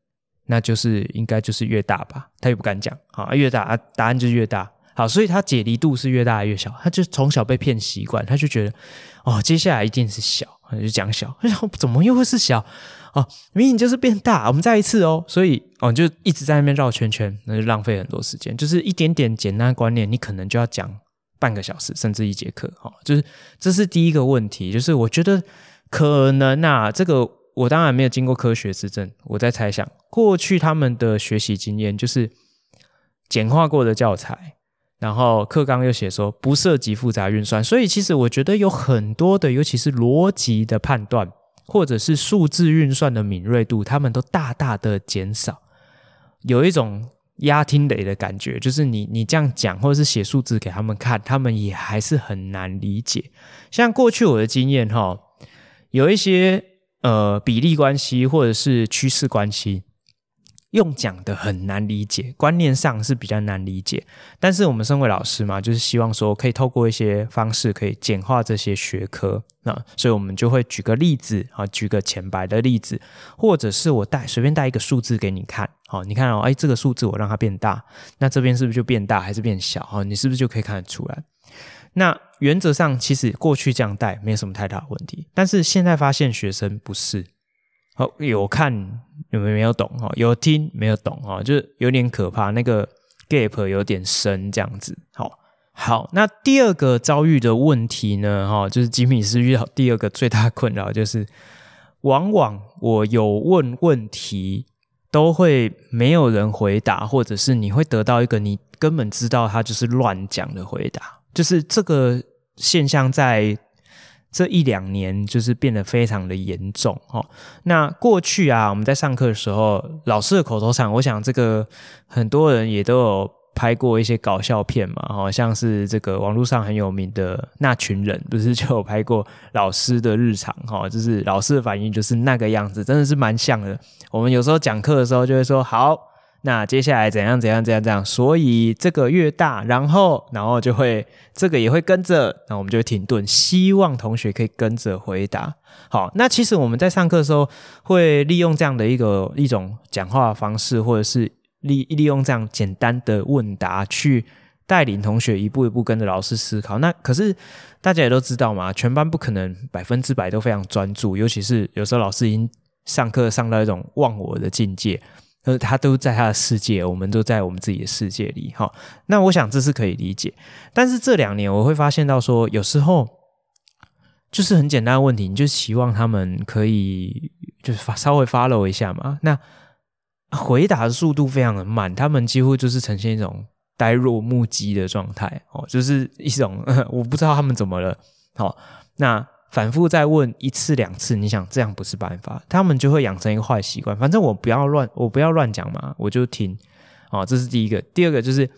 那就是应该就是越大吧？他也不敢讲。啊，越大，答案就越大。好，所以他解离度是越大越小，他就从小被骗习惯，他就觉得哦，接下来一定是小，就讲小，怎么又会是小？哦，明明就是变大，我们再一次哦，所以哦就一直在那边绕圈圈，那就浪费很多时间，就是一点点简单的观念，你可能就要讲半个小时甚至一节课，哈、哦，就是这是第一个问题，就是我觉得可能啊，这个我当然没有经过科学实证，我在猜想过去他们的学习经验就是简化过的教材。然后课纲又写说不涉及复杂运算，所以其实我觉得有很多的，尤其是逻辑的判断，或者是数字运算的敏锐度，他们都大大的减少，有一种压听雷的感觉，就是你你这样讲，或者是写数字给他们看，他们也还是很难理解。像过去我的经验哈，有一些呃比例关系或者是趋势关系。用讲的很难理解，观念上是比较难理解。但是我们身为老师嘛，就是希望说可以透过一些方式可以简化这些学科。那所以我们就会举个例子啊，举个浅白的例子，或者是我带随便带一个数字给你看。好，你看哦，哎，这个数字我让它变大，那这边是不是就变大还是变小？哈，你是不是就可以看得出来？那原则上其实过去这样带没有什么太大问题，但是现在发现学生不是。好，有看有没有没有懂哈？有听没有懂哈？就是有点可怕，那个 gap 有点深这样子。好，好，那第二个遭遇的问题呢？哈，就是吉米斯遇到第二个最大困扰，就是往往我有问问题，都会没有人回答，或者是你会得到一个你根本知道他就是乱讲的回答，就是这个现象在。这一两年就是变得非常的严重哦。那过去啊，我们在上课的时候，老师的口头禅，我想这个很多人也都有拍过一些搞笑片嘛，好像是这个网络上很有名的那群人，不是就有拍过老师的日常哈，就是老师的反应就是那个样子，真的是蛮像的。我们有时候讲课的时候就会说好。那接下来怎样怎样怎样怎样？所以这个越大，然后然后就会这个也会跟着，那我们就停顿，希望同学可以跟着回答。好，那其实我们在上课的时候会利用这样的一个一种讲话方式，或者是利利用这样简单的问答去带领同学一步一步跟着老师思考。那可是大家也都知道嘛，全班不可能百分之百都非常专注，尤其是有时候老师已经上课上到一种忘我的境界。呃，他都在他的世界，我们都在我们自己的世界里，哈。那我想这是可以理解。但是这两年我会发现到说，有时候就是很简单的问题，你就希望他们可以就是稍微 follow 一下嘛。那回答的速度非常的慢，他们几乎就是呈现一种呆若木鸡的状态，哦，就是一种 我不知道他们怎么了，好，那。反复再问一次两次，你想这样不是办法，他们就会养成一个坏习惯。反正我不要乱，我不要乱讲嘛，我就听。哦，这是第一个。第二个就是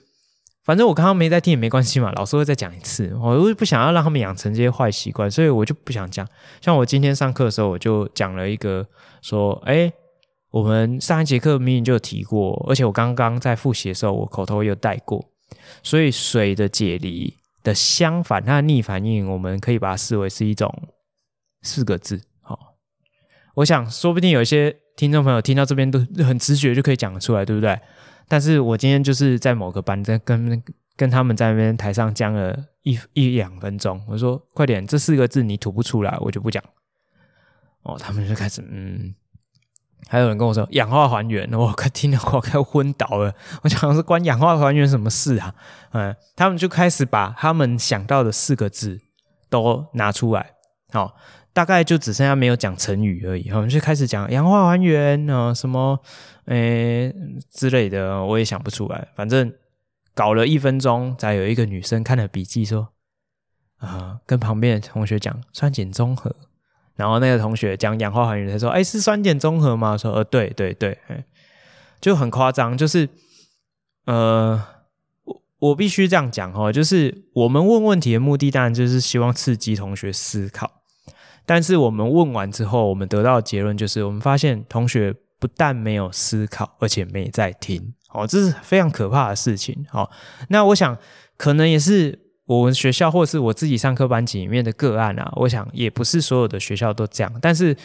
反正我刚刚没在听也没关系嘛，老师会再讲一次。我又不想要让他们养成这些坏习惯，所以我就不想讲。像我今天上课的时候，我就讲了一个说，哎，我们上一节课明明就有提过，而且我刚刚在复习的时候，我口头有带过。所以水的解离的相反，它的逆反应，我们可以把它视为是一种四个字。好，我想说不定有一些听众朋友听到这边都很直觉就可以讲得出来，对不对？但是我今天就是在某个班在跟跟他们在那边台上讲了一一两分钟，我说快点，这四个字你吐不出来，我就不讲。哦，他们就开始嗯，还有人跟我说氧化还原，我快听了我快昏倒了。我想是关氧化还原什么事啊？嗯，他们就开始把他们想到的四个字都拿出来，好。大概就只剩下没有讲成语而已，我们就开始讲氧化还原啊，什么诶、之类的，我也想不出来。反正搞了一分钟，才有一个女生看了笔记说啊，跟旁边的同学讲酸碱中和，然后那个同学讲氧化还原，他说哎、是酸碱中和吗？说呃对对对，就很夸张，就是呃我我必须这样讲哦，就是我们问问题的目的当然就是希望刺激同学思考。但是我们问完之后，我们得到的结论就是，我们发现同学不但没有思考，而且没在听。哦，这是非常可怕的事情。哦，那我想可能也是我们学校或是我自己上课班级里面的个案啊。我想也不是所有的学校都这样。但是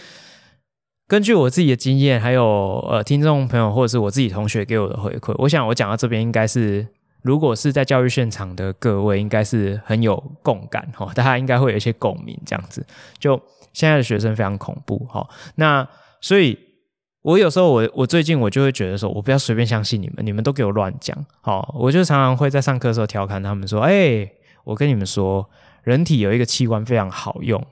根据我自己的经验，还有呃听众朋友或者是我自己同学给我的回馈，我想我讲到这边应该是。如果是在教育现场的各位，应该是很有共感哈，大家应该会有一些共鸣这样子。就现在的学生非常恐怖哈，那所以，我有时候我我最近我就会觉得说，我不要随便相信你们，你们都给我乱讲。好，我就常常会在上课的时候调侃他们说，哎，我跟你们说，人体有一个器官非常好用，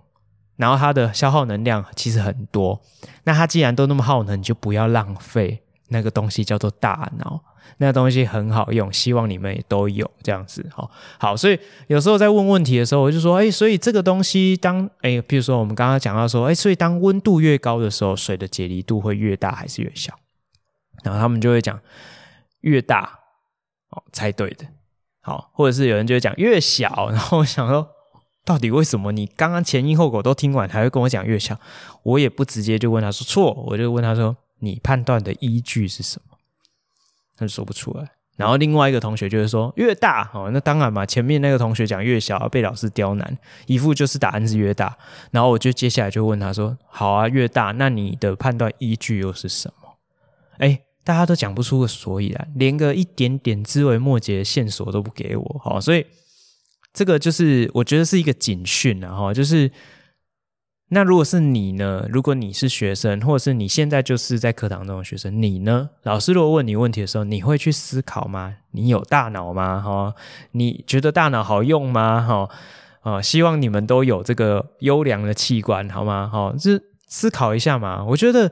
然后它的消耗能量其实很多，那它既然都那么耗能，你就不要浪费那个东西，叫做大脑。那个东西很好用，希望你们也都有这样子，好，好，所以有时候在问问题的时候，我就说，哎，所以这个东西当，哎，比如说我们刚刚讲到说，哎，所以当温度越高的时候，水的解离度会越大还是越小？然后他们就会讲越大，哦，猜对的，好，或者是有人就会讲越小，然后我想说，到底为什么你刚刚前因后果都听完，还会跟我讲越小？我也不直接就问他说错，我就问他说，你判断的依据是什么？他说不出来，然后另外一个同学就是说越大哦，那当然嘛，前面那个同学讲越小，被老师刁难，一副就是答案是越大，然后我就接下来就问他说，好啊，越大，那你的判断依据又是什么？哎，大家都讲不出个所以然，连个一点点枝微末节的线索都不给我，所以这个就是我觉得是一个警讯啊，哈，就是。那如果是你呢？如果你是学生，或者是你现在就是在课堂中的学生，你呢？老师如果问你问题的时候，你会去思考吗？你有大脑吗？哈，你觉得大脑好用吗？哈，啊，希望你们都有这个优良的器官，好吗？哈，就思考一下嘛。我觉得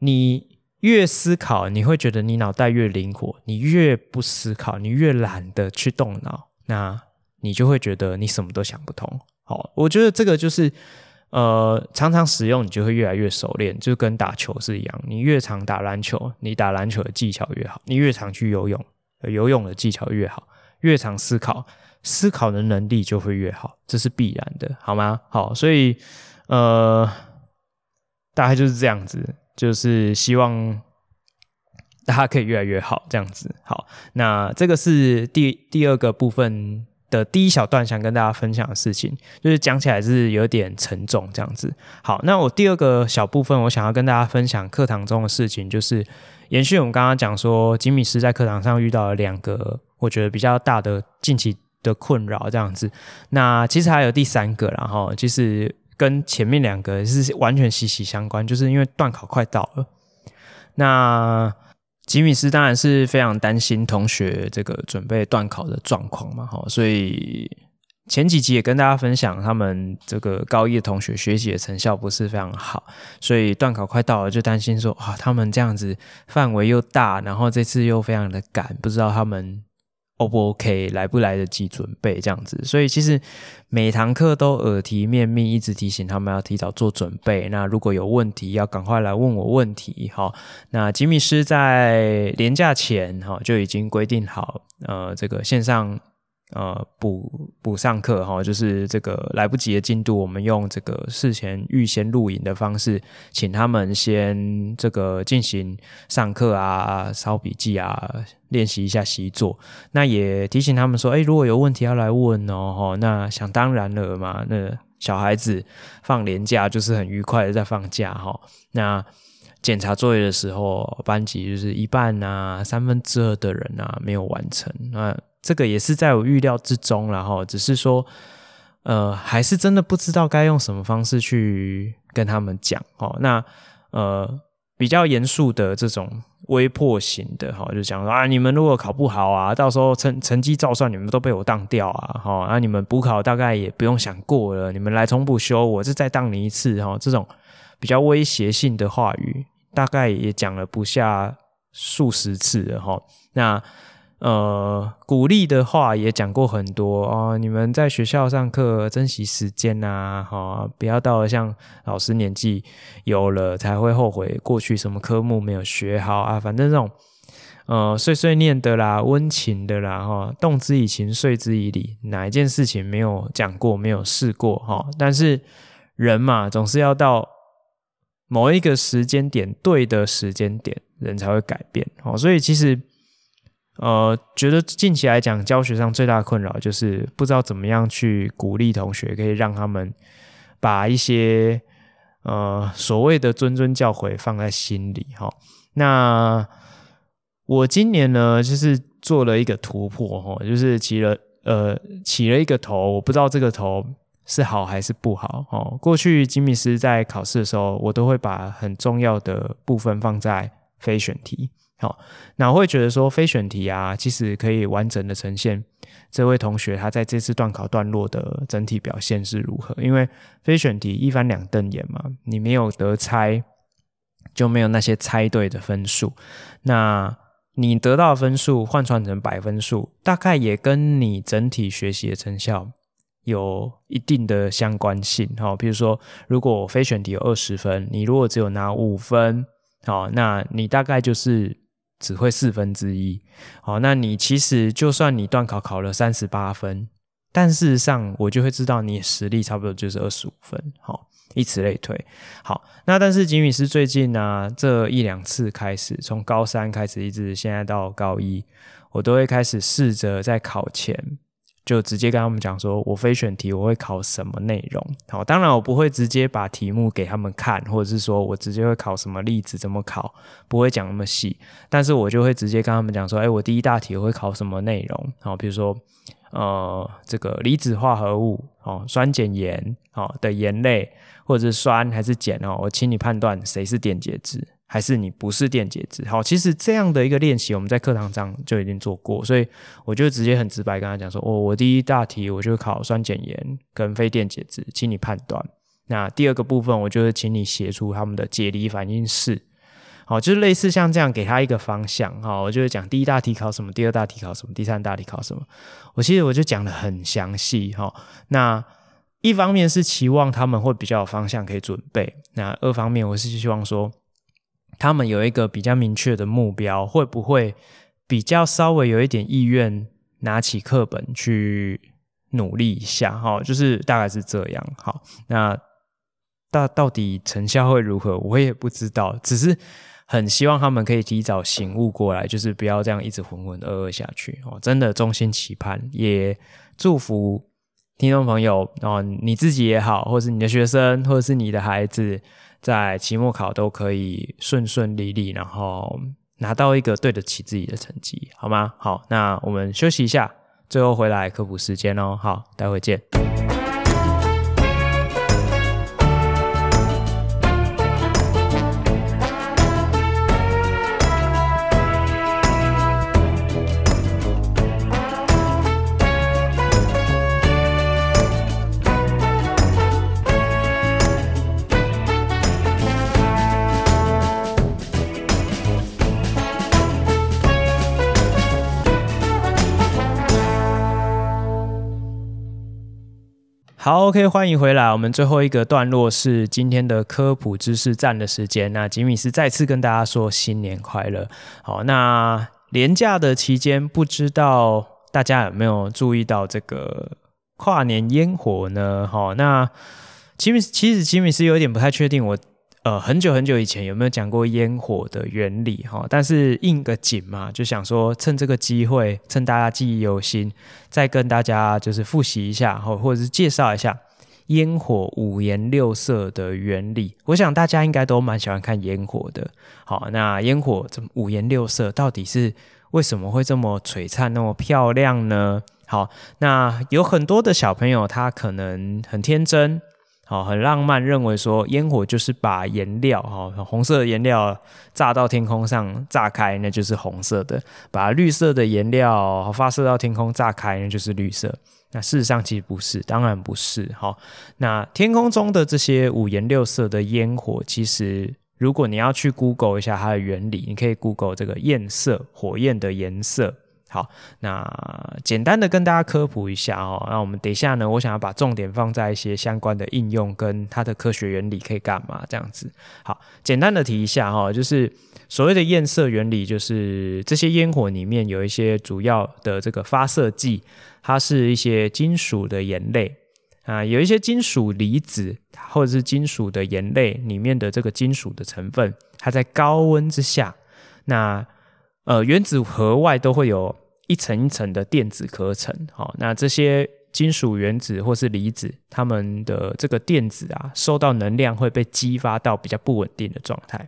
你越思考，你会觉得你脑袋越灵活；你越不思考，你越懒得去动脑，那你就会觉得你什么都想不通。好，我觉得这个就是。呃，常常使用，你就会越来越熟练，就跟打球是一样。你越常打篮球，你打篮球的技巧越好；你越常去游泳，游泳的技巧越好；越常思考，思考的能力就会越好，这是必然的，好吗？好，所以呃，大概就是这样子，就是希望大家可以越来越好，这样子。好，那这个是第第二个部分。的第一小段想跟大家分享的事情，就是讲起来是有点沉重这样子。好，那我第二个小部分，我想要跟大家分享课堂中的事情，就是延续我们刚刚讲说，吉米斯在课堂上遇到了两个我觉得比较大的近期的困扰这样子。那其实还有第三个，然后其实跟前面两个是完全息息相关，就是因为段考快到了。那吉米斯当然是非常担心同学这个准备段考的状况嘛，哈，所以前几集也跟大家分享，他们这个高一的同学学习的成效不是非常好，所以段考快到了，就担心说，哇，他们这样子范围又大，然后这次又非常的赶，不知道他们 O 不 OK，来不来得及准备这样子，所以其实每堂课都耳提面命，一直提醒他们要提早做准备。那如果有问题，要赶快来问我问题。好，那吉米斯在连假前哈就已经规定好，呃，这个线上。呃，补补上课哈，就是这个来不及的进度，我们用这个事前预先录影的方式，请他们先这个进行上课啊、抄笔记啊、练习一下习作。那也提醒他们说，哎，如果有问题要来问哦，那想当然了嘛，那小孩子放年假就是很愉快的在放假哈。那检查作业的时候，班级就是一半啊、三分之二的人啊没有完成那。这个也是在我预料之中，然后只是说，呃，还是真的不知道该用什么方式去跟他们讲哦。那呃，比较严肃的这种威迫型的哈，就讲说啊，你们如果考不好啊，到时候成成绩照算，你们都被我当掉啊，哈，那你们补考大概也不用想过了，你们来重补修，我是再当你一次哈。这种比较威胁性的话语，大概也讲了不下数十次了哈。那呃，鼓励的话也讲过很多哦。你们在学校上课，珍惜时间呐，哈，不要到了像老师年纪有了才会后悔过去什么科目没有学好啊。反正这种呃碎碎念的啦，温情的啦，哈，动之以情，碎之以理，哪一件事情没有讲过，没有试过哈？但是人嘛，总是要到某一个时间点，对的时间点，人才会改变哦。所以其实。呃，觉得近期来讲，教学上最大的困扰就是不知道怎么样去鼓励同学，可以让他们把一些呃所谓的谆谆教诲放在心里哈。那我今年呢，就是做了一个突破哈，就是起了呃起了一个头，我不知道这个头是好还是不好哦。过去吉米斯在考试的时候，我都会把很重要的部分放在非选题。好，那我会觉得说，非选题啊，其实可以完整的呈现这位同学他在这次段考段落的整体表现是如何。因为非选题一翻两瞪眼嘛，你没有得猜，就没有那些猜对的分数。那你得到的分数换算成百分数，大概也跟你整体学习的成效有一定的相关性。好，比如说，如果非选题有二十分，你如果只有拿五分，好，那你大概就是。只会四分之一，好，那你其实就算你段考考了三十八分，但事实上我就会知道你实力差不多就是二十五分，好，以此类推，好，那但是吉米师最近呢、啊，这一两次开始，从高三开始一直现在到高一，我都会开始试着在考前。就直接跟他们讲说，我非选题我会考什么内容。好，当然我不会直接把题目给他们看，或者是说我直接会考什么例子怎么考，不会讲那么细。但是我就会直接跟他们讲说，哎，我第一大题会考什么内容。好，比如说，呃，这个离子化合物，哦，酸碱盐，哦的盐类，或者是酸还是碱哦，我请你判断谁是电解质。还是你不是电解质？好，其实这样的一个练习，我们在课堂上就已经做过，所以我就直接很直白跟他讲说：哦，我第一大题我就考酸碱盐跟非电解质，请你判断。那第二个部分，我就是请你写出他们的解离反应式。好，就是类似像这样给他一个方向。好，我就是讲第一大题考什么，第二大题考什么，第三大题考什么。我其实我就讲得很详细。哈，那一方面是期望他们会比较有方向可以准备，那二方面我是希望说。他们有一个比较明确的目标，会不会比较稍微有一点意愿拿起课本去努力一下？哈，就是大概是这样。好，那到到底成效会如何，我也不知道。只是很希望他们可以提早醒悟过来，就是不要这样一直浑浑噩噩下去。哦，真的衷心期盼，也祝福听众朋友哦，你自己也好，或是你的学生，或者是你的孩子。在期末考都可以顺顺利利，然后拿到一个对得起自己的成绩，好吗？好，那我们休息一下，最后回来科普时间哦。好，待会见。好，OK，欢迎回来。我们最后一个段落是今天的科普知识站的时间。那吉米斯再次跟大家说新年快乐。好，那连假的期间，不知道大家有没有注意到这个跨年烟火呢？好，那吉米其实吉米斯有点不太确定我。呃，很久很久以前有没有讲过烟火的原理哈？但是应个景嘛，就想说趁这个机会，趁大家记忆犹新，再跟大家就是复习一下，或或者是介绍一下烟火五颜六色的原理。我想大家应该都蛮喜欢看烟火的。好，那烟火这五颜六色，到底是为什么会这么璀璨、那么漂亮呢？好，那有很多的小朋友他可能很天真。好，很浪漫，认为说烟火就是把颜料，哈，红色的颜料炸到天空上炸开，那就是红色的；把绿色的颜料发射到天空炸开，那就是绿色。那事实上其实不是，当然不是。好，那天空中的这些五颜六色的烟火，其实如果你要去 Google 一下它的原理，你可以 Google 这个焰色，火焰的颜色。好，那简单的跟大家科普一下哦。那我们等一下呢，我想要把重点放在一些相关的应用跟它的科学原理可以干嘛这样子。好，简单的提一下哈，就是所谓的焰色原理，就是这些烟火里面有一些主要的这个发射剂，它是一些金属的盐类啊，有一些金属离子或者是金属的盐类里面的这个金属的成分，它在高温之下，那。呃，原子核外都会有一层一层的电子壳层，好，那这些金属原子或是离子，它们的这个电子啊，受到能量会被激发到比较不稳定的状态。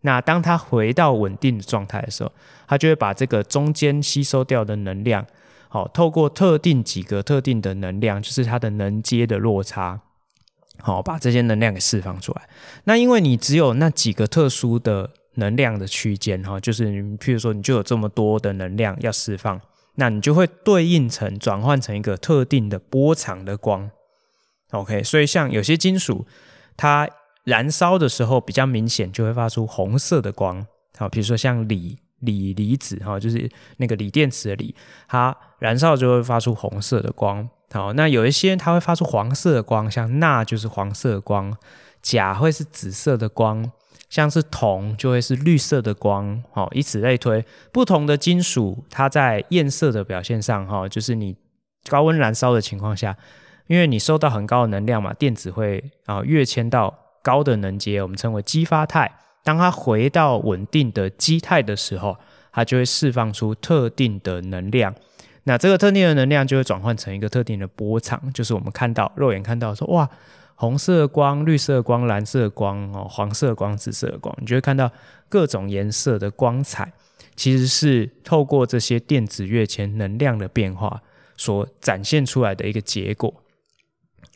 那当它回到稳定的状态的时候，它就会把这个中间吸收掉的能量，好，透过特定几个特定的能量，就是它的能阶的落差，好，把这些能量给释放出来。那因为你只有那几个特殊的。能量的区间哈，就是你譬如说，你就有这么多的能量要释放，那你就会对应成转换成一个特定的波长的光。OK，所以像有些金属，它燃烧的时候比较明显，就会发出红色的光。好，比如说像锂锂离子哈，就是那个锂电池的锂，它燃烧就会发出红色的光。好，那有一些它会发出黄色的光，像钠就是黄色的光，钾会是紫色的光。像是铜就会是绿色的光，好，以此类推。不同的金属，它在焰色的表现上，哈，就是你高温燃烧的情况下，因为你受到很高的能量嘛，电子会啊跃迁到高的能阶，我们称为激发态。当它回到稳定的基态的时候，它就会释放出特定的能量。那这个特定的能量就会转换成一个特定的波长，就是我们看到肉眼看到说哇。红色光、绿色光、蓝色光、哦，黄色光、紫色光，你就会看到各种颜色的光彩，其实是透过这些电子跃迁能量的变化所展现出来的一个结果。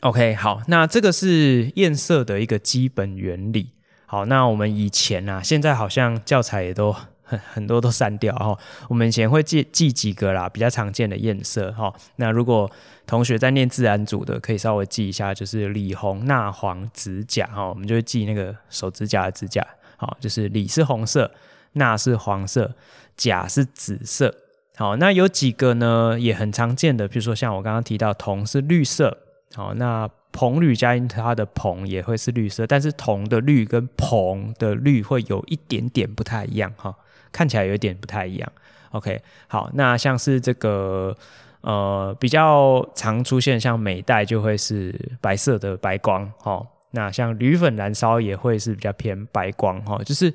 OK，好，那这个是焰色的一个基本原理。好，那我们以前啊，现在好像教材也都。很很多都删掉哈，我们以前会记记几个啦，比较常见的焰色哈。那如果同学在念自然组的，可以稍微记一下，就是锂、红、钠、黄、酯、钾哈。我们就会记那个手指甲的指甲，好，就是锂是红色，钠是黄色，钾是紫色。好，那有几个呢，也很常见的，比如说像我刚刚提到铜是绿色，好，那硼铝加它的硼也会是绿色，但是铜的绿跟硼的绿会有一点点不太一样哈。看起来有点不太一样，OK，好，那像是这个呃比较常出现，像镁带就会是白色的白光，齁，那像铝粉燃烧也会是比较偏白光，齁，就是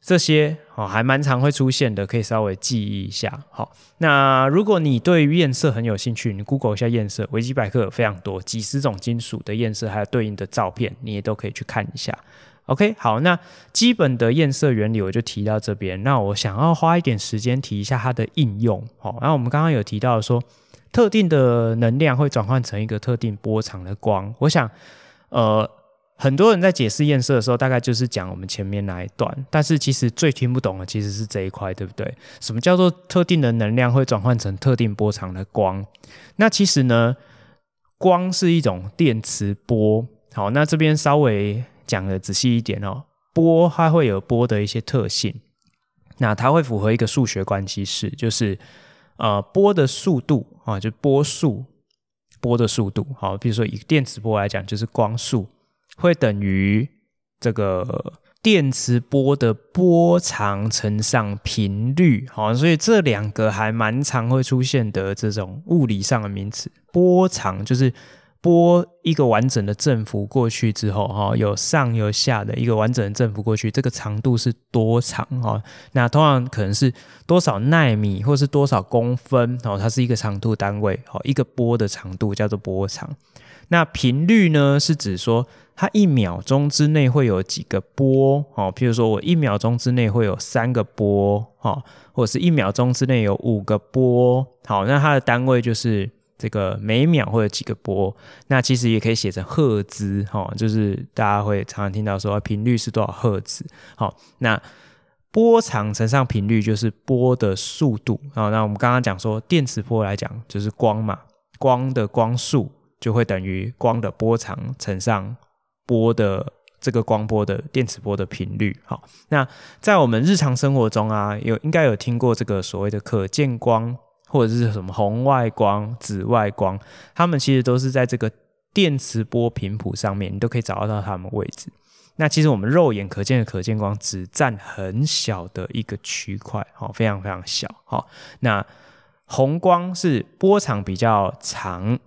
这些哦还蛮常会出现的，可以稍微记忆一下，好，那如果你对于焰色很有兴趣，你 Google 一下焰色，维基百科有非常多几十种金属的焰色，还有对应的照片，你也都可以去看一下。OK，好，那基本的验色原理我就提到这边。那我想要花一点时间提一下它的应用。好，那我们刚刚有提到说，特定的能量会转换成一个特定波长的光。我想，呃，很多人在解释验色的时候，大概就是讲我们前面那一段。但是其实最听不懂的其实是这一块，对不对？什么叫做特定的能量会转换成特定波长的光？那其实呢，光是一种电磁波。好，那这边稍微。讲的仔细一点哦，波它会有波的一些特性，那它会符合一个数学关系式，就是呃波的速度啊，就波速波的速度。好，比如说以电磁波来讲，就是光速会等于这个电磁波的波长乘上频率。好，所以这两个还蛮常会出现的这种物理上的名词。波长就是。波一个完整的振幅过去之后，哈，有上有下的一个完整的振幅过去，这个长度是多长？哈，那通常可能是多少纳米，或是多少公分？哦，它是一个长度单位。好，一个波的长度叫做波长。那频率呢，是指说它一秒钟之内会有几个波？哦，譬如说我一秒钟之内会有三个波，哈，或者是一秒钟之内有五个波。好，那它的单位就是。这个每秒会有几个波，那其实也可以写成赫兹，哈，就是大家会常常听到说频率是多少赫兹，好，那波长乘上频率就是波的速度，好，那我们刚刚讲说电磁波来讲就是光嘛，光的光速就会等于光的波长乘上波的这个光波的电磁波的频率，好，那在我们日常生活中啊，有应该有听过这个所谓的可见光。或者是什么红外光、紫外光，它们其实都是在这个电磁波频谱上面，你都可以找得到它们位置。那其实我们肉眼可见的可见光只占很小的一个区块，好，非常非常小。好，那红光是波长比较长，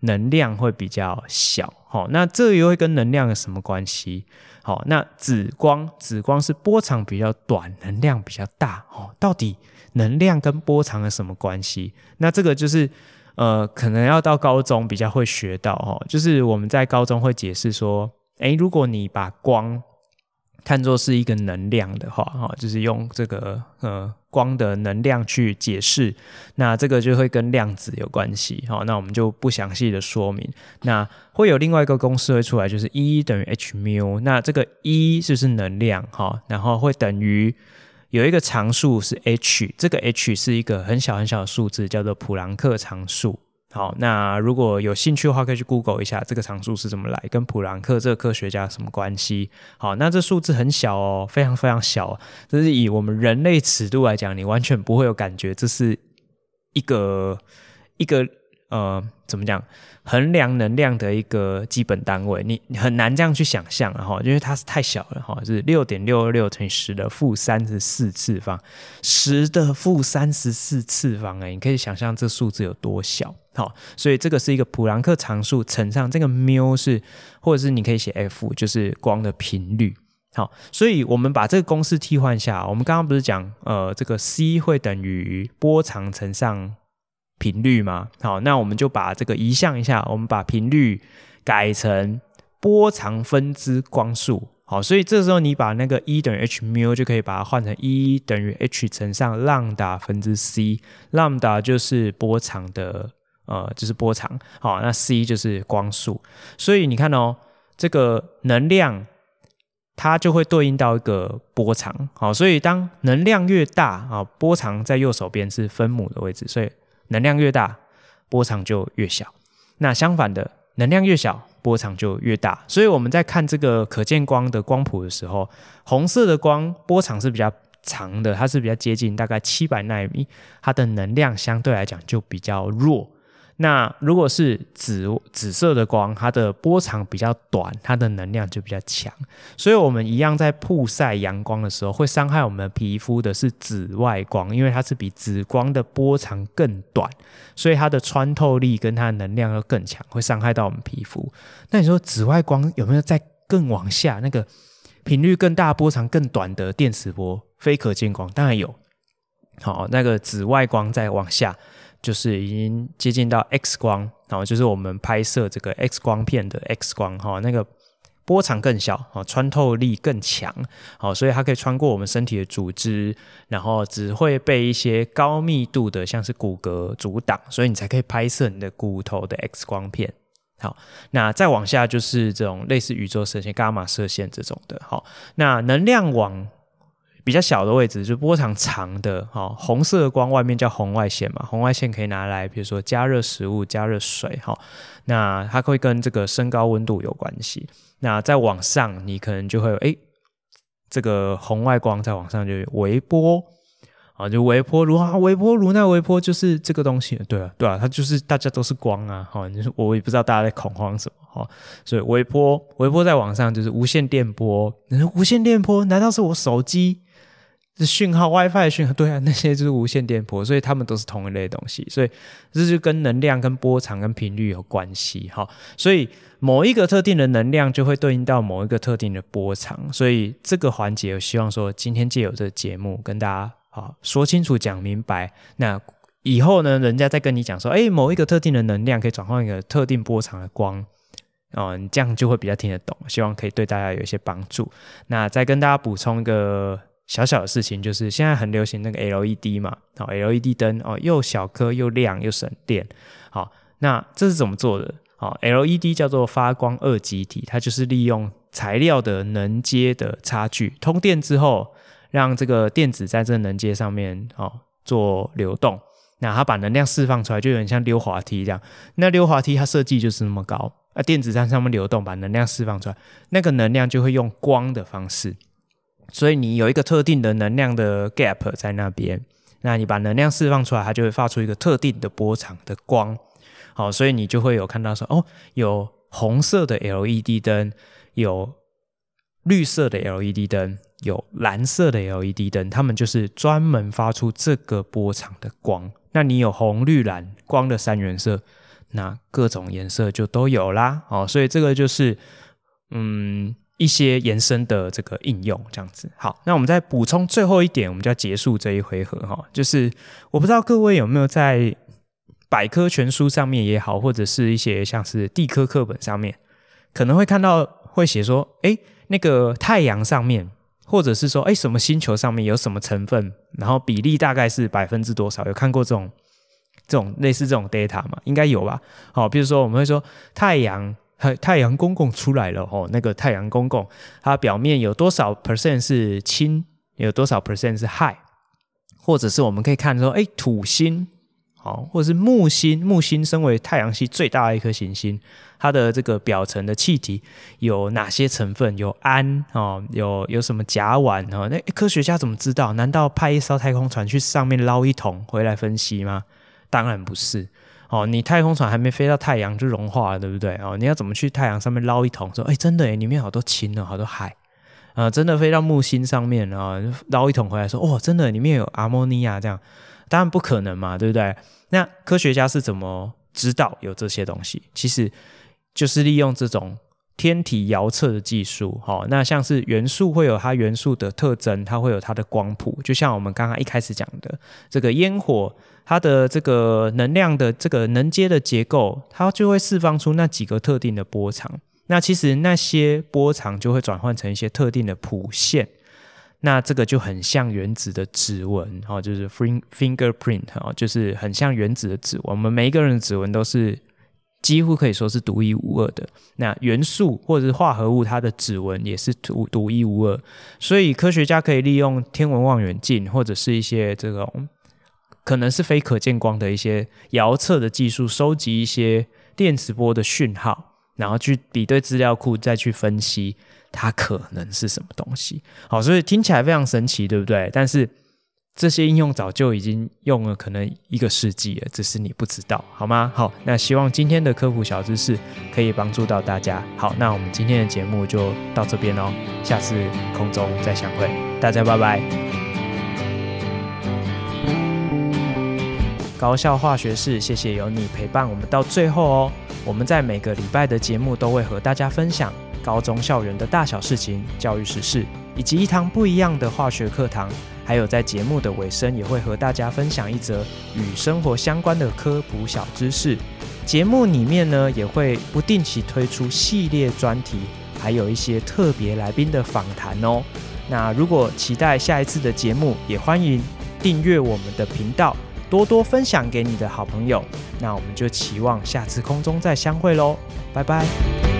能量会比较小。好，那这又会跟能量有什么关系？好，那紫光，紫光是波长比较短，能量比较大。哦，到底？能量跟波长有什么关系？那这个就是，呃，可能要到高中比较会学到哦。就是我们在高中会解释说，诶，如果你把光看作是一个能量的话，哈，就是用这个呃光的能量去解释，那这个就会跟量子有关系。哈，那我们就不详细的说明。那会有另外一个公式会出来，就是 E 等于 h mu。那这个 E 就是能量哈，然后会等于。有一个常数是 h，这个 h 是一个很小很小的数字，叫做普朗克常数。好，那如果有兴趣的话，可以去 Google 一下这个常数是怎么来，跟普朗克这个科学家有什么关系？好，那这数字很小哦，非常非常小，这是以我们人类尺度来讲，你完全不会有感觉，这是一个一个呃，怎么讲？衡量能量的一个基本单位，你很难这样去想象哈，因为它是太小了哈，是六点六二六乘以十的负三十四次方，十的负三十四次方哎，你可以想象这数字有多小，好，所以这个是一个普朗克常数乘上这个缪是，或者是你可以写 F，就是光的频率，好，所以我们把这个公式替换下，我们刚刚不是讲呃这个 C 会等于波长乘上。频率嘛，好，那我们就把这个移项一下，我们把频率改成波长分之光速，好，所以这时候你把那个 E 等于 h mu 就可以把它换成 E 等于 h 乘上 lambda 分之 c，浪达就是波长的，呃，就是波长，好，那 c 就是光速，所以你看哦，这个能量它就会对应到一个波长，好，所以当能量越大啊，波长在右手边是分母的位置，所以。能量越大，波长就越小。那相反的，能量越小，波长就越大。所以我们在看这个可见光的光谱的时候，红色的光波长是比较长的，它是比较接近大概七百纳米，它的能量相对来讲就比较弱。那如果是紫紫色的光，它的波长比较短，它的能量就比较强。所以，我们一样在曝晒阳光的时候，会伤害我们皮肤的是紫外光，因为它是比紫光的波长更短，所以它的穿透力跟它的能量要更强，会伤害到我们皮肤。那你说紫外光有没有在更往下那个频率更大、波长更短的电磁波？非可见光当然有。好，那个紫外光再往下。就是已经接近到 X 光，然后就是我们拍摄这个 X 光片的 X 光哈，那个波长更小啊，穿透力更强，好，所以它可以穿过我们身体的组织，然后只会被一些高密度的像是骨骼阻挡，所以你才可以拍摄你的骨头的 X 光片。好，那再往下就是这种类似宇宙射线、伽马射线这种的。好，那能量网比较小的位置，就波长长的，哈，红色的光外面叫红外线嘛，红外线可以拿来，比如说加热食物、加热水，哈，那它会跟这个升高温度有关系。那再往上，你可能就会有，哎，这个红外光再往上就是微波，啊，就微波炉啊，微波炉那微波就是这个东西，对啊，对啊，它就是大家都是光啊，哈，你我也不知道大家在恐慌什么哈，所以微波微波在网上就是无线电波，你说无线电波难道是我手机是讯号 WiFi 讯号？对啊，那些就是无线电波，所以他们都是同一类东西，所以这就跟能量、跟波长、跟频率有关系哈，所以某一个特定的能量就会对应到某一个特定的波长，所以这个环节我希望说今天借由这个节目跟大家。好，说清楚，讲明白。那以后呢，人家再跟你讲说，诶，某一个特定的能量可以转换一个特定波长的光，哦，你这样就会比较听得懂。希望可以对大家有一些帮助。那再跟大家补充一个小小的事情，就是现在很流行那个 LED 嘛，好，LED 灯哦，又小颗又亮又省电。好，那这是怎么做的？好，LED 叫做发光二极体，它就是利用材料的能阶的差距，通电之后。让这个电子在这能阶上面哦做流动，那它把能量释放出来，就有点像溜滑梯这样。那溜滑梯它设计就是那么高，那电子在上面流动，把能量释放出来，那个能量就会用光的方式。所以你有一个特定的能量的 gap 在那边，那你把能量释放出来，它就会发出一个特定的波长的光。好，所以你就会有看到说，哦，有红色的 LED 灯，有绿色的 LED 灯。有蓝色的 LED 灯，它们就是专门发出这个波长的光。那你有红、绿、蓝光的三原色，那各种颜色就都有啦。哦，所以这个就是嗯一些延伸的这个应用这样子。好，那我们再补充最后一点，我们就要结束这一回合哈。就是我不知道各位有没有在百科全书上面也好，或者是一些像是地科课本上面，可能会看到会写说，诶，那个太阳上面。或者是说，哎，什么星球上面有什么成分，然后比例大概是百分之多少？有看过这种这种类似这种 data 吗？应该有吧。好，比如说我们会说太阳，太太阳公公出来了哦，那个太阳公公它表面有多少 percent 是氢，有多少 percent 是氦，或者是我们可以看说，哎，土星。好，或者是木星，木星身为太阳系最大的一颗行星，它的这个表层的气体有哪些成分？有氨哦，有有什么甲烷哦？那科学家怎么知道？难道派一艘太空船去上面捞一桶回来分析吗？当然不是哦，你太空船还没飞到太阳就融化了，对不对？哦，你要怎么去太阳上面捞一桶？说，哎，真的哎，里面好多氢哦，好多海啊，真的飞到木星上面啊，捞一桶回来说，哦，真的里面有阿莫尼亚这样。当然不可能嘛，对不对？那科学家是怎么知道有这些东西？其实就是利用这种天体遥测的技术。好，那像是元素会有它元素的特征，它会有它的光谱。就像我们刚刚一开始讲的，这个烟火，它的这个能量的这个能阶的结构，它就会释放出那几个特定的波长。那其实那些波长就会转换成一些特定的谱线。那这个就很像原子的指纹，哈，就是 fingerprint，哈，就是很像原子的指纹。我们每一个人的指纹都是几乎可以说是独一无二的。那元素或者是化合物，它的指纹也是独独一无二。所以科学家可以利用天文望远镜或者是一些这种可能是非可见光的一些遥测的技术，收集一些电磁波的讯号，然后去比对资料库，再去分析。它可能是什么东西？好，所以听起来非常神奇，对不对？但是这些应用早就已经用了，可能一个世纪了，只是你不知道，好吗？好，那希望今天的科普小知识可以帮助到大家。好，那我们今天的节目就到这边哦，下次空中再相会，大家拜拜。高校化学室，谢谢有你陪伴我们到最后哦。我们在每个礼拜的节目都会和大家分享。高中校园的大小事情、教育时事，以及一堂不一样的化学课堂，还有在节目的尾声也会和大家分享一则与生活相关的科普小知识。节目里面呢，也会不定期推出系列专题，还有一些特别来宾的访谈哦。那如果期待下一次的节目，也欢迎订阅我们的频道，多多分享给你的好朋友。那我们就期望下次空中再相会喽，拜拜。